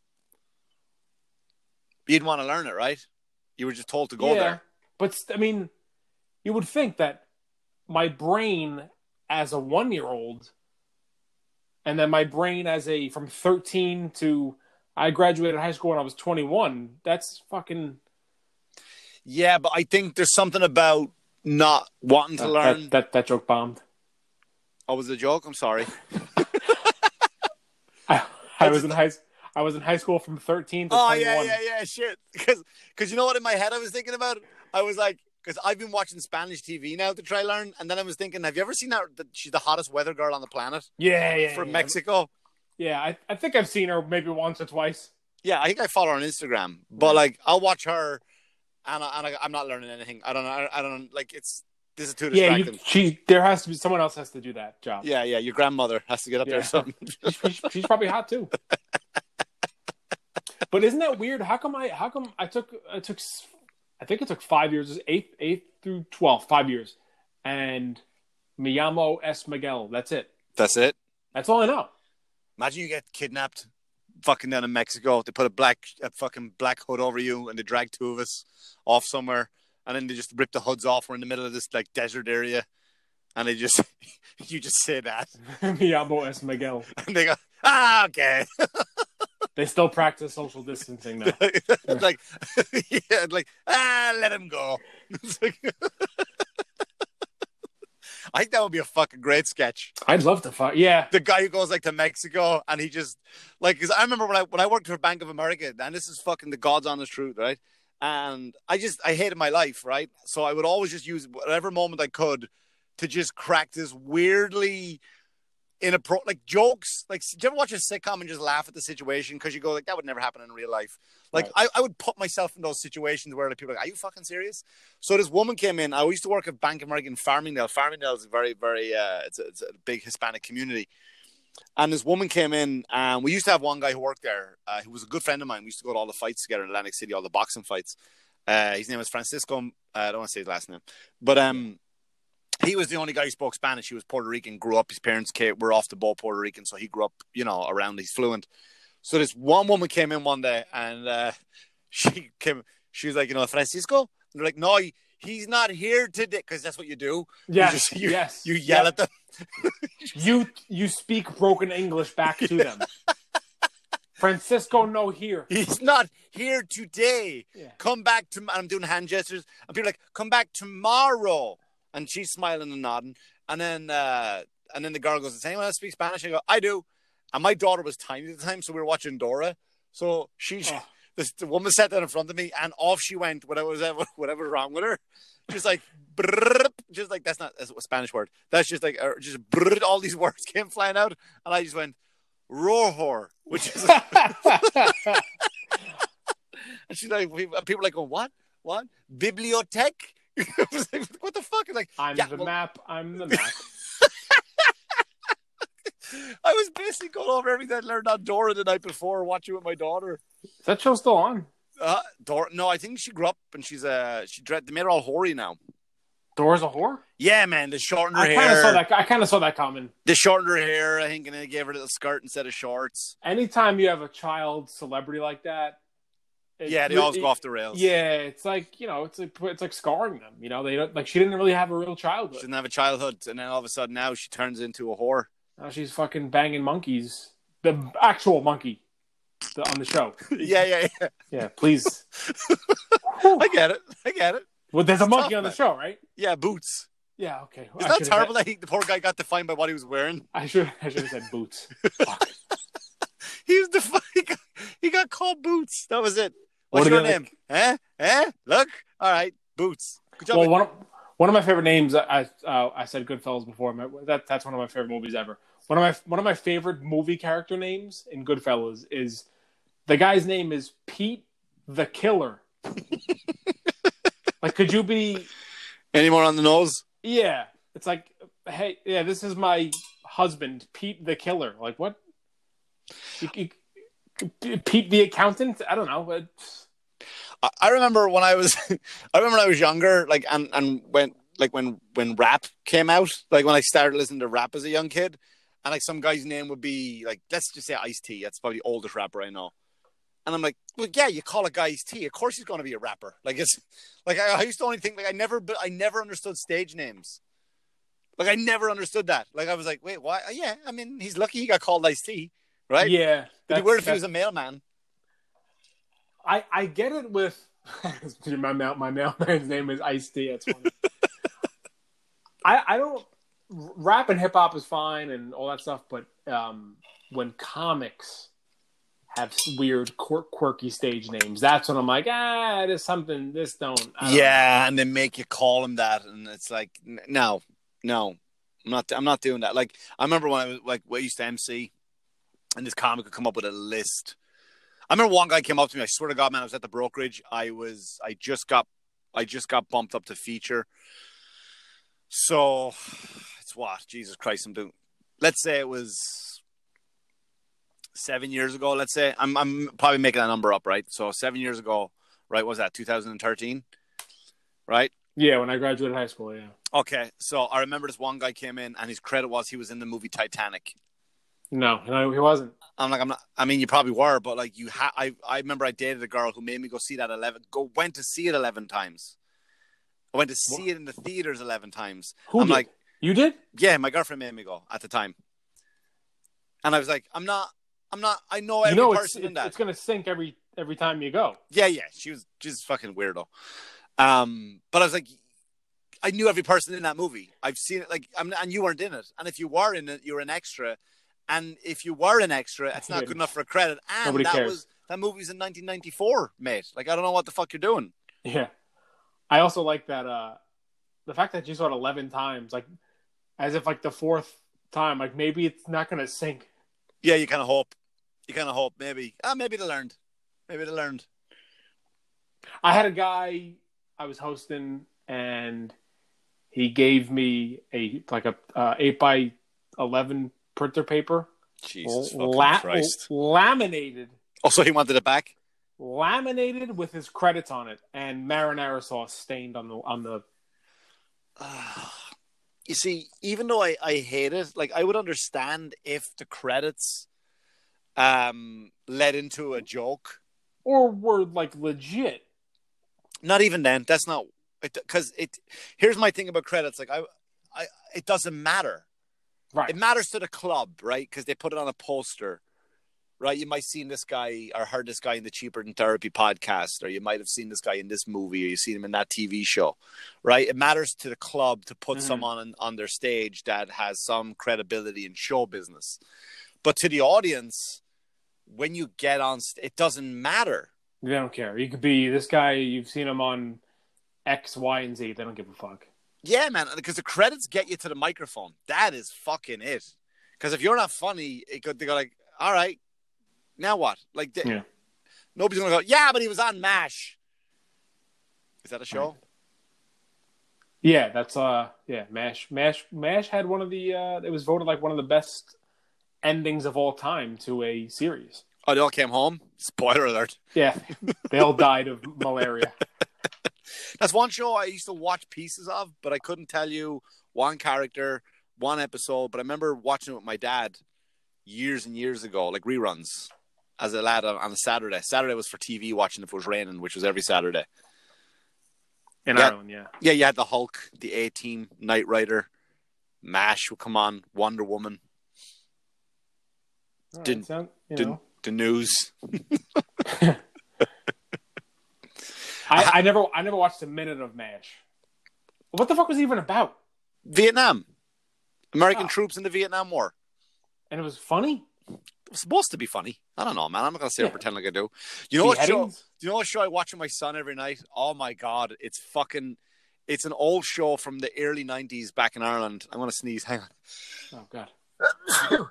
You didn't want to learn it, right? You were just told to go there.
But I mean, you would think that my brain as a one year old, and then my brain as a from 13 to I graduated high school when I was 21, that's fucking.
Yeah, but I think there's something about not wanting to
that,
learn.
That, that, that joke bombed.
Oh, was it a joke? I'm sorry.
I, I was in high I was in high school from 13 to
Oh
21.
yeah, yeah, yeah. Shit. Because because you know what in my head I was thinking about. I was like, because I've been watching Spanish TV now to try learn, and then I was thinking, have you ever seen that? that she's the hottest weather girl on the planet
Yeah, yeah,
from
yeah.
Mexico.
Yeah, I, I think I've seen her maybe once or twice.
Yeah, I think I follow her on Instagram, but like I'll watch her, and, I, and I, I'm not learning anything. I don't know. I, I don't like it's. This is too
Yeah,
distracting.
you, she there has to be someone else has to do that job.
Yeah, yeah. Your grandmother has to get up there
Yeah.
or something.
she's, she's probably hot too. But isn't that weird? How come I? How come I took? I took. I think it took five years. Eighth, eighth through twelve, five years, and Miyamo S. Miguel. That's it.
That's it.
That's all I know.
Imagine you get kidnapped, fucking down in Mexico. They put a black, a fucking black hood over you, and they drag two of us off somewhere, and then they just rip the hoods off. We're in the middle of this like desert area, and they just, you just say that,
Miyamo S. Miguel.
and they go, ah, okay,
They still practice social distancing now.
like, yeah, like, ah, let him go. Like- I think that would be a fucking great sketch.
I'd love to fuck. Yeah,
the guy who goes like to Mexico and he just like because I remember when I when I worked for Bank of America and this is fucking the God's honest truth, right? And I just I hated my life, right? So I would always just use whatever moment I could to just crack this weirdly inappro like jokes. Like, do you ever watch a sitcom and just laugh at the situation because you go like that would never happen in real life? Like, I, I would put myself in those situations where like people are like, are you fucking serious? So this woman came in. I used to work at Bank of America in Farmingdale. Farmingdale is a very very uh, it's a, it's a big Hispanic community. And this woman came in, and we used to have one guy who worked there, uh, who was a good friend of mine. We used to go to all the fights together in Atlantic City, all the boxing fights. Uh, his name was Francisco. Uh, I don't want to say his last name, but um, he was the only guy who spoke Spanish. He was Puerto Rican, grew up. His parents came, were off the boat Puerto Rican, so he grew up, you know, around. He's fluent. So this one woman came in one day, and uh, she came. She was like, you know, Francisco. And they're like, no, he, he's not here today, because that's what you do.
yes,
you, just, you,
yes.
you yell
Yeah.
at them.
You you speak broken English back to them. Francisco, no here.
He's not here today.
Yeah.
Come back to. I'm doing hand gestures, and people are like, "Come back tomorrow." And she's smiling and nodding, and then uh, and then the girl goes, "Does anyone else speak Spanish?" I go, "I do." And my daughter was tiny at the time, so we were watching Dora. So she,
Oh.
this the woman sat down in front of me, and off she went. Whatever was whatever wrong with her, just like, just like that's not that's a Spanish word. That's just like uh, just all these words came flying out, and I just went roar, which is. And she's like, people are like, what? What? Bibliotech? I was like, what the fuck? Like,
I'm
yeah,
the
well-
map. I'm the map.
I was basically going over everything I learned on Dora the night before, watching with my daughter.
Is that show still on?
Uh, Dora, no, I think she grew up and she's uh, she dread. They made her all hoary now.
Dora's a whore.
Yeah, man, they shortened her
I kind of
hair.
saw that. I kind of saw that coming.
They shortened her hair, I think, and they gave her a little skirt instead of shorts.
Anytime you have a child celebrity like that, it-
Yeah, they always go off the rails.
Yeah, it's like you know, it's like it's like scarring them. You know, they don't like she didn't really have a real childhood.
She didn't have a childhood, and then all of a sudden now she turns into a whore.
Now she's fucking banging monkeys. The actual monkey the, on the show.
yeah, yeah, yeah.
Yeah, please.
I get it. I get it.
well, there's a monkey
tough,
on the
man.
show, right?
Yeah, boots.
Yeah. Okay.
Isn't that terrible
said-
that he, the poor guy got defined by what he was wearing?
I should. I should have said boots. Fuck.
He was defined. He got, he got called Boots. That was it.
What
What's your name? Eh? Eh? Look. All right. Boots. Good job.
well, one of, one of my favorite names. I uh, I said Goodfellas before. My, that that's one of my favorite movies ever. One of my one of my favorite movie character names in Goodfellas is the guy's name is Pete the Killer. like, could you be?
Any more on the nose?
Yeah, it's like, hey, yeah, this is my husband, Pete the Killer. Like, what? You- you- Pete the accountant? I don't know.
I remember when I was, I remember when I was younger, like, and and when like when when rap came out, like when I started listening to rap as a young kid, and like some guy's name would be like, let's just say Ice T. That's probably the oldest rapper I know. And I'm like, well, yeah, you call a guy Ice T. Of course he's going to be a rapper. Like it's like I, I used to only think like I never, but I never understood stage names. Like I never understood that. Like I was like, wait, why? Yeah, I mean, he's lucky he got called Ice T, right?
yeah,
It'd be
that's-
weird if he was a mailman.
I I get it with my mail, my mailman's name is Ice. That's funny. I I don't rap and hip hop is fine and all that stuff, but um, when comics have weird quir- quirky stage names, that's when I'm like, ah, there's something. This don't. Don't
Yeah, and they make you call him that, and it's like, no, no, I'm not. I'm not doing that. Like I remember when I was like, I used to MC, and this comic would come up with a list. I remember one guy came up to me. I swear to God, man, I was at the brokerage. I was. I just got. I just got bumped up to feature. So, it's what Jesus Christ. I'm doing. Let's say it was seven years ago. Let's say I'm. I'm probably making that number up, right? So seven years ago, right? What was that 2013? Right.
Yeah, when I graduated high school, yeah.
Okay, so I remember this one guy came in, and his credit was he was in the movie Titanic.
No, no, he wasn't.
I'm like, I'm not. I mean, you probably were, but like, you ha I I remember I dated a girl who made me go see that eleven. Go went to see it eleven times. I went to see it in the theaters eleven times.
Who
I'm
did?
like,
you did?
yeah, my girlfriend made me go at the time, and I was like, I'm not. I'm not. I know
You
every
know, it's
person in that.
it's gonna sink every every time you go.
Yeah, yeah. She was just fucking weirdo. Um, but I was like, I knew every person in that movie. I've seen it. Like, I'm, and you weren't in it. And if you were in it, you were an extra. And if you were an extra, it's not good enough for a credit. And
Nobody
that
cares.
was that movie's in 1994, mate. Like, I don't know what the fuck you're doing.
Yeah. I also like that uh the fact that you saw it eleven times, like as if like the fourth time, like maybe it's not gonna sink.
Yeah, you kind of hope. You kind of hope maybe. Ah, maybe they learned. Maybe they learned.
I had a guy I was hosting and he gave me a like a uh, eight by eleven printer paper.
Jesus
La-
Christ.
laminated
Also, he wanted it back.
laminated with his credits on it and marinara sauce stained on the on the
you see, even though I, I hate it, like I would understand if the credits um led into a joke.
or were like legit.
Not even then. That's not because it. Here's my thing about credits. Like I, I, it doesn't matter.
Right.
It matters to the club, right? Because they put it on a poster, right? You might seen this guy or heard this guy in the Cheaper Than Therapy podcast, or you might have seen this guy in this movie, or you've seen him in that TV show, right? It matters to the club to put
Mhm.
someone on, on their stage that has some credibility in show business, but to the audience, when you get on, it doesn't matter.
They don't care. You could be this guy. You've seen him on X, Y, and Z. They don't give a fuck.
Yeah, man, because the credits get you to the microphone. That is fucking it. Because if you're not funny, it could they go like, all right, now what? Like, they,
Yeah.
Nobody's gonna go. Yeah, but he was on Mash. Is that a show?
Yeah, that's uh yeah, Mash Mash Mash had one of the uh it was voted like one of the best endings of all time to a series.
Oh, they all came home. Spoiler alert.
Yeah. they all died of malaria.
That's one show I used to watch pieces of, but I couldn't tell you one character, one episode. But I remember watching it with my dad years and years ago, like reruns, as a lad on on a Saturday. Saturday was for TV watching if it was raining, which was every Saturday.
In
Yeah.
Ireland, yeah.
Yeah, you had the Hulk, the A Team, Knight Rider, Mash would come on, Wonder Woman,
All right,
Didn't-
sound- you
didn't-
know.
the News.
I, I never I never watched a minute of MASH. What the fuck was it even about?
Vietnam. American
Oh.
troops in the Vietnam War.
And it was funny?
It was supposed to be funny. I don't know, man. I'm not gonna sit here
Yeah.
pretend like I do. You know what show? Do you know what show I watch with my son every night? Oh my god, it's fucking. It's an old show from the early '90s back in Ireland. I'm gonna sneeze. Hang on.
Oh god.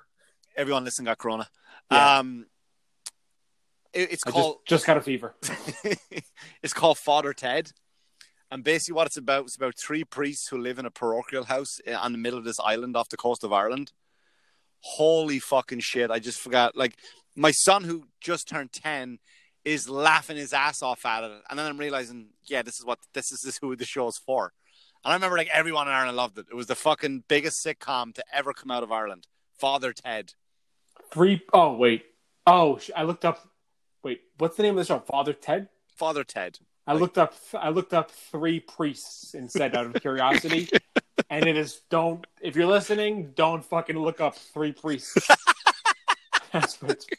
Everyone listen got corona.
Yeah.
Um, it- it's
I
called
just, just got a fever.
it's called Father Ted. And basically, what it's about is about three priests who live in a parochial house i- on the middle of this island off the coast of Ireland. Holy fucking shit! I just forgot. Like my son, who just turned ten, is laughing his ass off at it, and then I'm realizing, yeah, this is what this is. This is who the show's for. And I remember like everyone in Ireland loved it. It was the fucking biggest sitcom to ever come out of Ireland. Father Ted.
Three oh wait. Oh, I looked up Wait, what's the name of the show? Father Ted?
Father Ted.
I looked up I looked up three priests instead out of curiosity. and it is don't if you're listening, don't fucking look up three priests. That's what-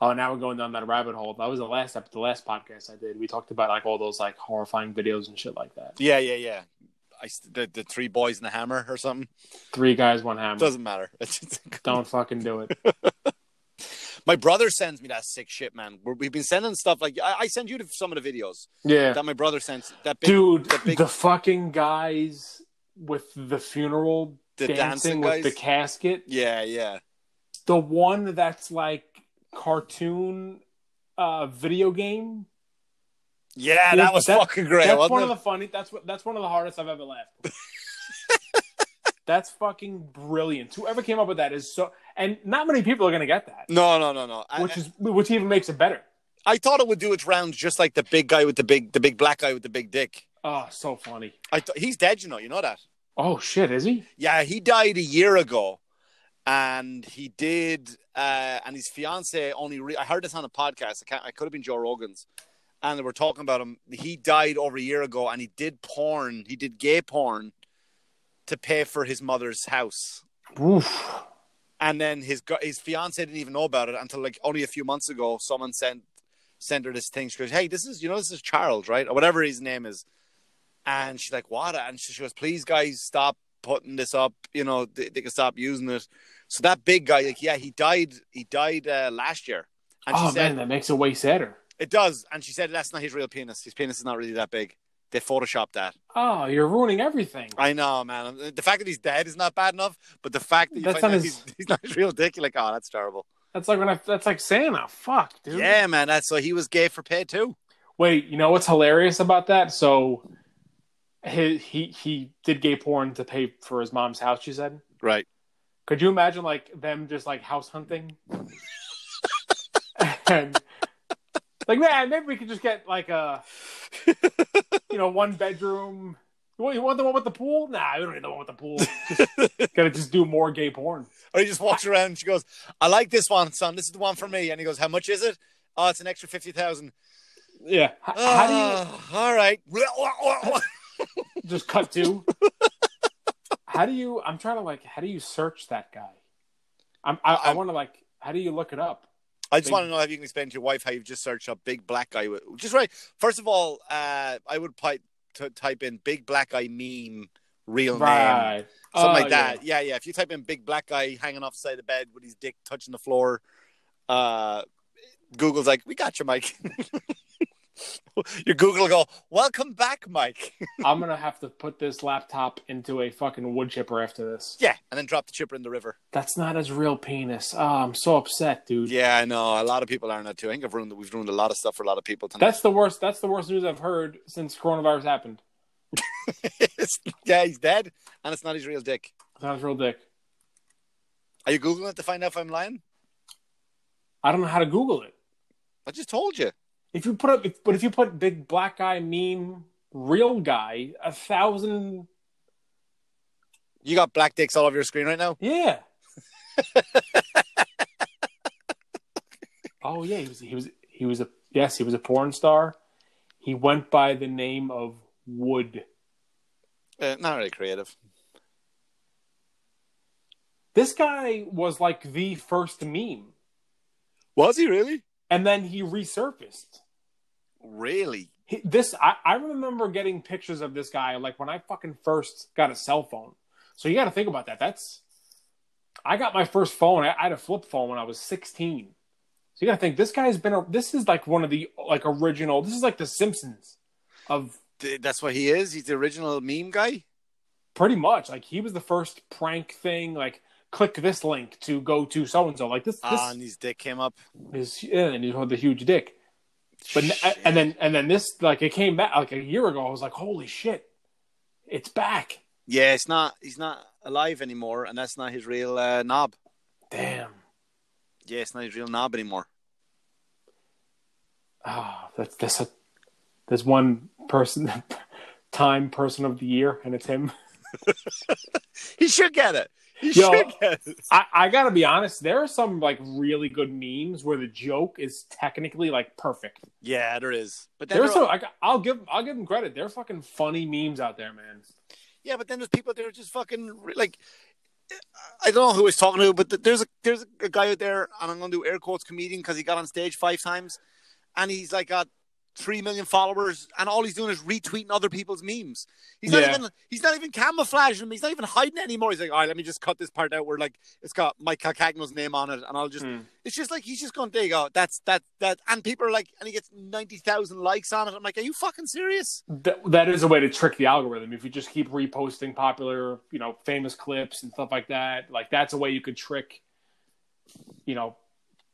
Oh, now we're going down that rabbit hole. That was the last ep- the last podcast I did. We talked about like all those like horrifying videos and shit like that.
Yeah, yeah, yeah. I the the three boys and the hammer or something
Three guys, one hammer.
doesn't matter.
Don't fucking do it.
My brother sends me that sick shit, man. We're, we've been sending stuff like I, I send you to some of the videos
Yeah.
that my brother sends. That big,
Dude,
the big-
the fucking guys with the funeral
The
dancing,
dancing
with the casket.
yeah, yeah,
The one that's like cartoon uh video game.
yeah.
Yeah,
that was
that-
fucking great,
that's one
it?
of the funny that's what that's one of the hardest I've ever laughed. that's fucking brilliant. Whoever came up with that is so and not many people are gonna get that.
No, no, no, no. I,
Which is which even makes it better.
I thought it would do its rounds just like the big guy with the big, the big black guy with the big dick.
Oh, so funny.
I th- he's dead, you know. You know that.
Oh shit, is he?
Yeah, he died a year ago, and he did. Uh, and his fiance only. Re- I heard this on a podcast. I can't. I could have been Joe Rogan's, and they were talking about him. He died over a year ago, and he did porn. He did gay porn to pay for his mother's house.
Oof.
And then his his fiance didn't even know about it until like only a few months ago. Someone sent sent her this thing. She goes, "Hey, this is you know this is Charles, right, or whatever his name is." And she's like, "What?" And she, she goes, "Please, guys, stop putting this up. You know, they, they can stop using it." So that big guy, like, yeah, he died. He died uh, last year. And she
Oh
said
man, that makes it way sadder.
it does. And she said that's not his real penis. His penis is not really that big. They photoshopped that.
Oh, you're ruining everything.
I know, man. The fact that he's dead is not bad enough, but the fact that you
That's
find
not his-
he's, he's not his real dick, you're like, oh, that's terrible.
That's like when I that's like Santa. Fuck, dude.
Yeah, man. That's so he was gay for pay too.
Wait, you know what's hilarious about that? So he he he did gay porn to pay for his mom's house, She said?
Right.
Could you imagine like them just like house hunting? and like man, maybe we could just get like a you know, one bedroom. You want, you want the one with the pool? Nah, we don't need the one with the pool. Just, gotta just do more gay porn.
Or he just walks around and she goes, I like this one, son. This is the one for me. And he goes, How much is it? Oh, it's an extra 50,000.
Yeah. H- how do you
Ah, All right.
just cut to? how do you? I'm trying to like. How do you search that guy? I'm, I, I want to like. How do you look it up?
I just want to know if you can explain to your wife how you've just searched up big black guy. Just right. First of all, uh, I would pi- t- type in big black guy meme, real name. Something
Oh,
like that. Yeah. yeah, If you type in big black guy hanging off the side of the bed with his dick touching the floor, uh, Google's like, we got you, Mike. Your Google will go, "Welcome back, Mike."
I'm gonna have to put this laptop into a fucking wood chipper after this.
yeah, and then drop the chipper in the river.
That's not his real penis. Oh, I'm so upset, dude.
Yeah, I know. A lot of people are not too. I think I've ruined. We've ruined a lot of stuff for a lot of people tonight.
That's the worst. That's the worst news I've heard since coronavirus happened.
yeah, he's dead, and it's not his real dick.
It's not his real dick.
Are you googling it to find out if I'm lying?
I don't know how to Google it.
I just told you.
If you put up, if, but if you put big black guy meme real guy, a thousand,
You got black dicks all over your screen right now.
yeah. oh yeah, he was he was he was a yes he was a porn star. He went by the name of Wood.
Uh, not really creative.
This guy was like the first meme,
Was he really?
and then he resurfaced.
Really?
He, this I, I remember getting pictures of this guy like when I fucking first got a cell phone. So you got to think about that. That's I got my first phone. I, I had a flip phone when I was 16. So you got to think this guy's been a, this is like one of the like original. This is like the Simpsons of
That's what he is. He's the original meme guy.
pretty much like he was the first prank thing like click this link to go to so and so like this this
Ah, and his dick came up.
His yeah, and he had the huge dick. But n- and then and then this like it came back like a year ago. I was like, holy shit, it's back.
yeah, it's not. He's not alive anymore, and that's not his real uh, knob.
Damn.
Yeah, it's not his real knob anymore.
Ah, that's that's a there's one person time person of the year and it's him.
He should get it.
Yo.
should get it.
I, I gotta be honest, there are some like really good memes where the joke is technically like perfect.
Yeah, there is. But
There's
there
some like I'll give I'll give them credit. They're fucking funny memes out there, man.
Yeah, but then there's people that are just fucking like. I don't know who he's talking to, but there's a there's a guy out there, and I'm to do air quotes comedian because he got on stage five times, and he's like got three million followers, and all he's doing is retweeting other people's memes. He's not
Yeah.
even he's not even camouflaging them. He's not even hiding anymore. He's like, all right, let me just cut this part out where like it's got Mike Calcagno's name on it, and I'll just.
Hmm.
It's just like he's just going, there you go. That's that that, and people are like, and he gets ninety thousand likes on it. I'm like, are you fucking serious?
That, that is a way to trick the algorithm. If you just keep reposting popular, you know, famous clips and stuff like that, like that's a way you could trick, you know,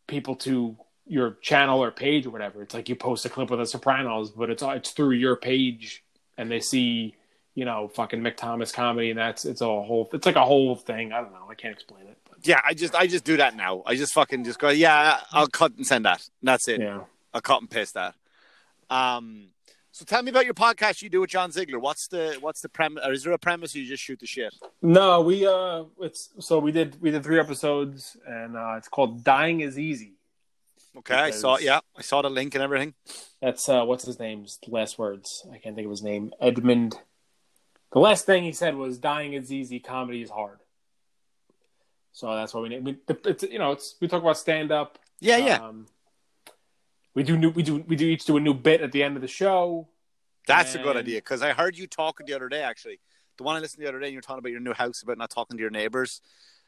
people to your channel or page or whatever. It's like you post a clip with the Sopranos, but it's it's through your page, and they see, you know, fucking Mick Thomas comedy, and that's it's a whole. It's like a whole thing. I don't know. I can't explain it. But
Yeah, I just I just do that now. I just fucking just go, yeah, I'll cut and send that. And that's it.
yeah.
I'll cut and paste that. Um, so tell me about your podcast you do with John Ziegler. What's the what's the premise? Or is there a premise? Or you just shoot the shit?
No, we uh, it's so we did we did three episodes, and uh, it's called "Dying Is Easy."
Okay, I saw. Yeah, I saw the link and everything.
That's uh, what's his name's last words. I can't think of his name. Edmund. The last thing he said was "Dying is easy, comedy is hard." So that's what we need. We, it's you know it's we talk about stand up.
Yeah, yeah.
Um, we do new we do we do each do a new bit at the end of the show.
That's a good idea because I heard you talking the other day. Actually, the one I listened to the other day, you were talking about your new house about not talking to your neighbors,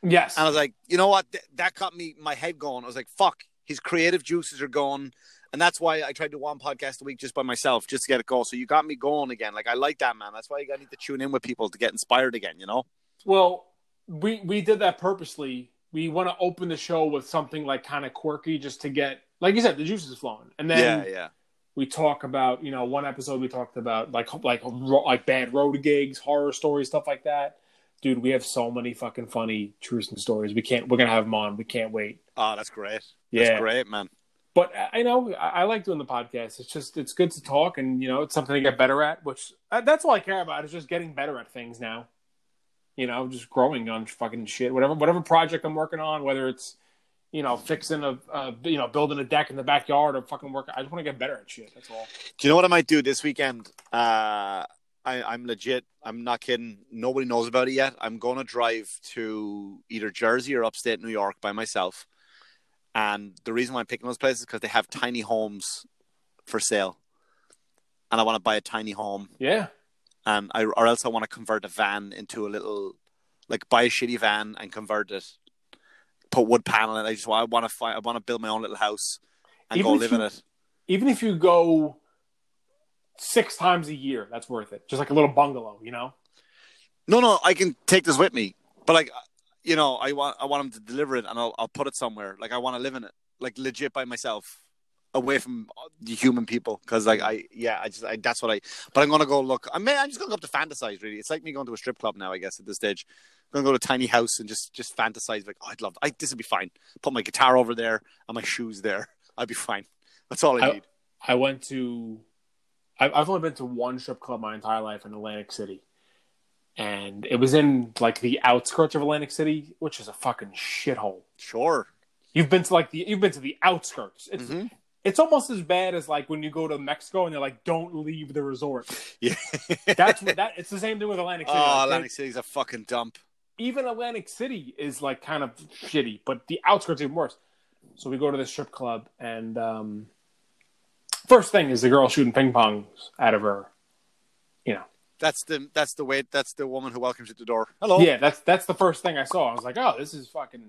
Yes.
and I was like, you know what? Th- that got me my head going. I was like, fuck, his creative juices are gone. And that's why I tried to one podcast a week just by myself, just to get it going. So you got me going again. Like I like that, man. That's why you got need to tune in with people to get inspired again. You know?
Well, we we did that purposely. We want to open the show with something like kind of quirky, just to get, like you said, the juices flowing, and then
yeah, yeah.
we talk about, you know, one episode we talked about like like like bad road gigs, horror stories, stuff like that. Dude, we have so many fucking funny truths and stories. We can't. We're gonna have them on. We can't wait.
Oh, that's great.
Yeah,
That's great, man.
but I I know I, like doing the podcast. It's just it's good to talk, and you know, it's something to get better at. Which uh, that's all I care about is just getting better at things now. You know, just growing on fucking shit. Whatever whatever project I'm working on, whether it's you know fixing a, a you know building a deck in the backyard or fucking work. I just want to get better at shit. That's all.
Do you know what I might do this weekend? Uh, I, I'm legit. I'm not kidding. Nobody knows about it yet. I'm going to drive to either Jersey or upstate New York by myself. And the reason why I'm picking those places is because they have tiny homes for sale. And I want to buy a tiny home.
Yeah.
And I, or else I want to convert a van into a little, like buy a shitty van and convert it, put wood panel in it. I just want, I want to find, I want to build my own little house and
Even
go live
you-
in it.
even if you go six times a year. That's worth it. Just like a little bungalow, you know.
No, no, I can take this with me, but like, you know, I want I want him to deliver it, and I'll I'll put it somewhere. Like I want to live in it, like legit by myself, away from the human people, because like I yeah, I just I, that's what I. But I'm gonna go look. I mean, I'm just gonna go up to fantasize. Really, it's like me going to a strip club now. I guess at this stage, I'm gonna go to a tiny house and just just fantasize. Like, oh, I'd love. I this would be fine. Put my guitar over there and my shoes there. I'd be fine. That's all I,
I-
need.
I went to. I've only been to one strip club my entire life in Atlantic City, and it was in like the outskirts of Atlantic City, which is a fucking shithole.
Sure.
You've been to like the you've been to the outskirts. It's
Mhm.
it's almost as bad as like when you go to Mexico and they're like, "Don't leave the resort."
Yeah.
That's what that. It's the same thing with Atlantic City.
oh,
Like,
Atlantic City's a fucking dump.
even Atlantic City is like kind of shitty, but the outskirts even worse. So we go to the strip club, and um, first thing is the girl shooting ping pongs out of her. You know,
That's the that's the way that's the woman who welcomes you at the door. Hello.
yeah, that's that's the first thing I saw. I was like, oh, this is fucking.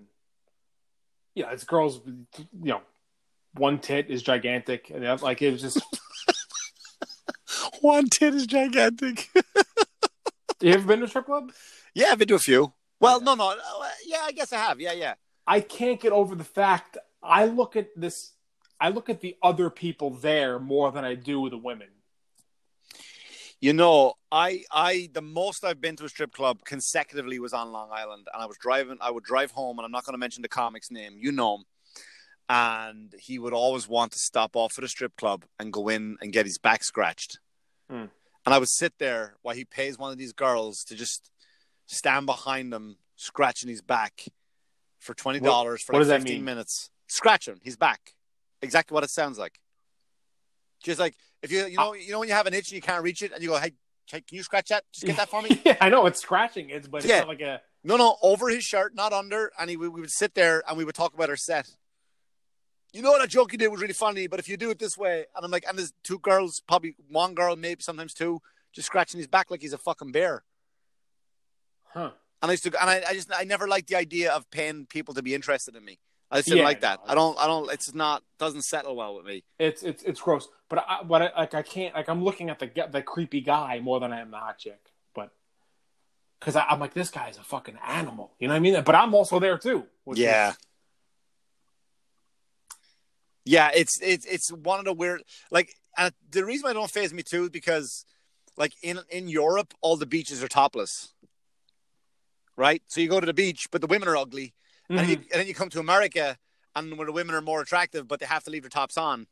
Yeah, this girl's, you know, one tit is gigantic, and the other- like it was just.
One tit is gigantic.
you ever been to a strip club?
yeah, I've been to a few. Well, no, no. uh, Yeah, I guess I have. Yeah, yeah.
I can't get over the fact I look at this. I look at the other people there more than I do the women.
You know, I I the most I've been to a strip club consecutively was on Long Island, and I was driving. I would drive home, and I'm not going to mention the comic's name. You know him. And he would always want to stop off at a strip club and go in and get his back scratched.
Hmm.
And I would sit there while he pays one of these girls to just stand behind him, scratching his back for twenty dollars for
what
like
does that
fifteen
mean?
minutes. Scratching his back, exactly what it sounds like. Just like if you you uh, know you know when you have an itch and you can't reach it, and you go, "Hey, can you scratch that? Just get that for me."
yeah, I know it's scratching. It's but it's
Yeah.
not like a.
No, no, over his shirt, not under. And he, we we would sit there and we would talk about our set. You know what that joke you did was really funny, but if you do it this way, and I'm like, and there's two girls, probably one girl, maybe sometimes two, just scratching his back like he's a fucking bear.
Huh.
And I used to, and I, I just, I never liked the idea of paying people to be interested in me. I just didn't
Yeah,
like that.
no,
I don't, I don't. It's not, doesn't settle well with me.
It's it's it's gross. But I but I, like I can't like I'm looking at the the creepy guy more than I am the hot chick. But because I'm like this guy's a fucking animal. You know what I mean? But I'm also there too. which
Yeah.
is-
Yeah, it's it's it's one of the weird like and the reason why it don't phase me too is because like in in Europe all the beaches are topless. Right? So you go to the beach, but the women are ugly. And, then you,
Mhm.
and then you come to America and where the women are more attractive, but they have to leave their tops on.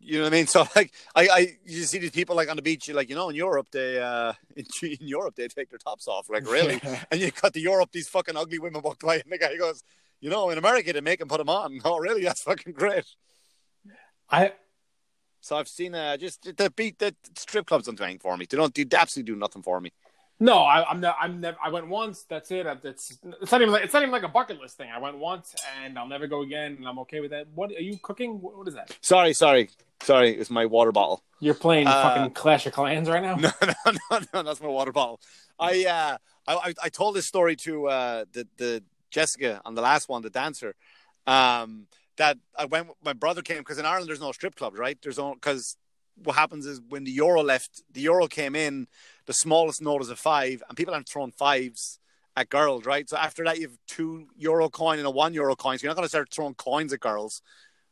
You know what I mean? So like I, I you see these people like on the beach, you're like, you know, in Europe they uh in, in Europe they take their tops off. Like really? And you cut to Europe, these fucking ugly women walk by, and the guy goes, "You know, in America they make them put them on." Oh, really? That's fucking great.
I
So I've seen uh, just the beat the strip clubs don't do anything for me. They don't. They absolutely do nothing for me.
No, I, I'm not. I'm never. I went once. That's it. It's it's not even like it's not even like a bucket list thing. I went once and I'll never go again, and I'm okay with that. What are you cooking? What, what is that?
Sorry, sorry, sorry. It's my water bottle.
You're playing
Uh,
fucking Clash of Clans right now.
No, no, no, no. That's my water bottle. I uh, I, I, I told this story to uh, the the Jessica on the last one, the dancer. Um, that I went. My brother came because in Ireland there's no strip clubs, right? There's no because what happens is when the euro left, the euro came in. The smallest note is a five, and people aren't throwing fives at girls, right? So after that, you have two euro coin and a one euro coin. So you're not going to start throwing coins at girls,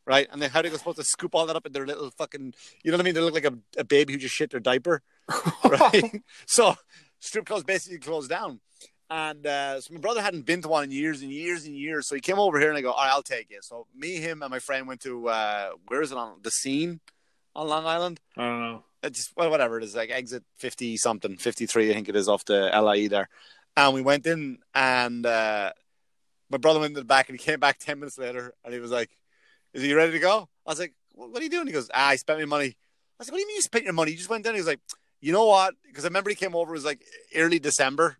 right? And then how are they supposed to scoop all that up in their little fucking, you know what I mean? They look like a, a baby who just shit their diaper, right? so strip clubs basically closed down. And uh, so my brother hadn't been to one in years and years and years. So he came over here and I go, all right, I'll take it. So me, him, and my friend went to, uh, where is it on? The scene on Long Island
I don't know.
it's well, whatever it is, like exit fifty something, fifty three, I think it is off the LIE there. And we went in, and uh, my brother went to the back, and he came back ten minutes later, and he was like, "Is he ready to go?" I was like, "What are you doing?" He goes, "Ah, I spent my money." I said, "What do you mean you spent your money? You just went down." He was like, "You know what?" Because I remember he came over. It was like early December,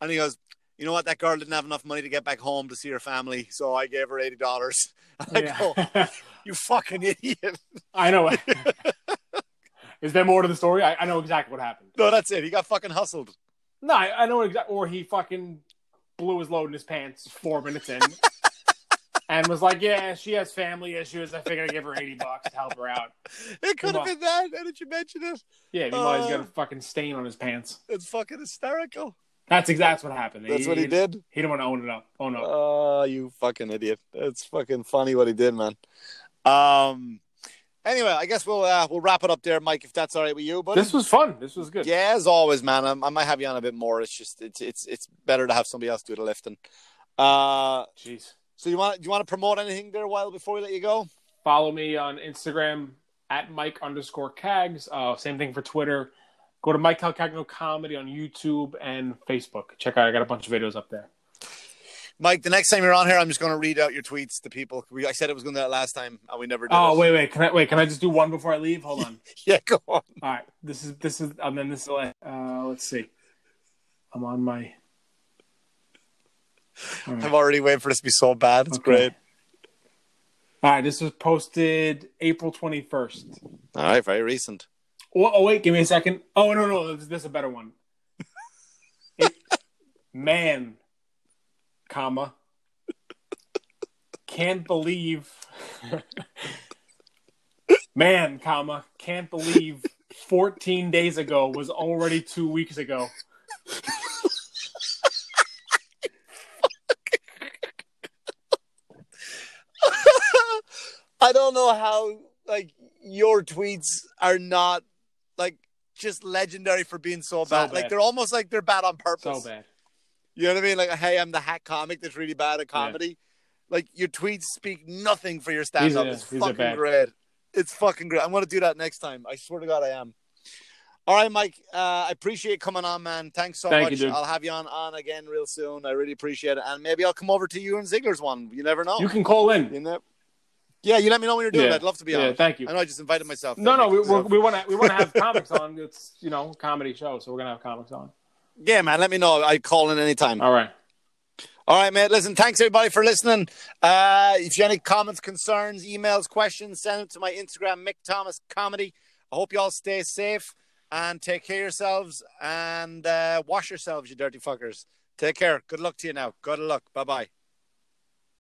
and he goes. You know what? That girl didn't have enough money to get back home to see her family, so I gave her eighty dollars. I go,
Yeah.
"You fucking idiot!"
I know. Is there more to the story? I, I know exactly what happened.
No, that's it. He got fucking hustled.
No, I, I know exactly. Or he fucking blew his load in his pants four minutes in. and was like, "Yeah, she has family issues. I figured I'd give her eighty bucks to help her out."
It could have been that. How did you mention it?
Yeah, meanwhile he's got a
Uh.
fucking stain on his pants.
It's fucking hysterical.
That's exactly what happened.
That's what he did.
He didn't want to own it up. Oh no!
Oh, you fucking idiot! It's fucking funny what he did, man. Um. Anyway, I guess we'll uh, we'll wrap it up there, Mike. If that's all right with you, buddy.
this was fun. This was good.
Yeah, as always, man. I, I might have you on a bit more. It's just it's it's it's better to have somebody else do the lifting. Uh,
Jeez.
so you want do you want to promote anything there, while before we let you go?
Follow me on Instagram at Mike underscore Cags. Uh, same thing for Twitter. Go to Mike Calcagno Comedy on YouTube and Facebook. Check out. I got a bunch of videos up there.
Mike, the next time you're on here, I'm just going to read out your tweets to people. We, I said it was going to do that last time, and we never did.
Oh
it.
wait, wait. Can I wait? Can I just do one before I leave? Hold on.
yeah, go on.
All right. This is this is and then this is uh let's see. I'm on my All right.
I'm already waiting for this to be so bad. It's
Okay.
great.
All right, this was posted April 21st.
All right, very recent.
Oh, oh wait, give me a second. Oh no, no, this, this is a better one. It- man, comma, can't believe. man, comma, can't believe. 14 days ago was already two weeks ago.
I don't know how like your tweets are not like just legendary for being so,
So
bad. Like they're almost like they're bad on purpose.
So bad.
You know what I mean? Like, hey, I'm the hack comic that's really bad at comedy. Like your tweets speak nothing for your stand up. It's fucking great. It's fucking great. I'm gonna do that next time. I swear to God, I am. All right, Mike. Uh, I appreciate coming on, man. Thanks so
Thank
much.
you.
I'll have you on on again real soon. I really appreciate it, and maybe I'll come over to you and Ziggler's one. You never know.
You can call in.
You know? Yeah, you let me know when you're doing
Yeah.
it. I'd love to be
Yeah,
on.
thank you.
I know I just invited myself.
No, no, we want to we want to have comics on. It's you know comedy show, so we're gonna have comics on.
Yeah, man. Let me know. I call in anytime.
All right.
All right, mate. Listen, thanks everybody for listening. Uh, if you have any comments, concerns, emails, questions, send them to my Instagram, Mick Thomas Comedy. I hope you all stay safe and take care of yourselves and uh, wash yourselves, you dirty fuckers. Take care. Good luck to you now. Good luck. Bye bye.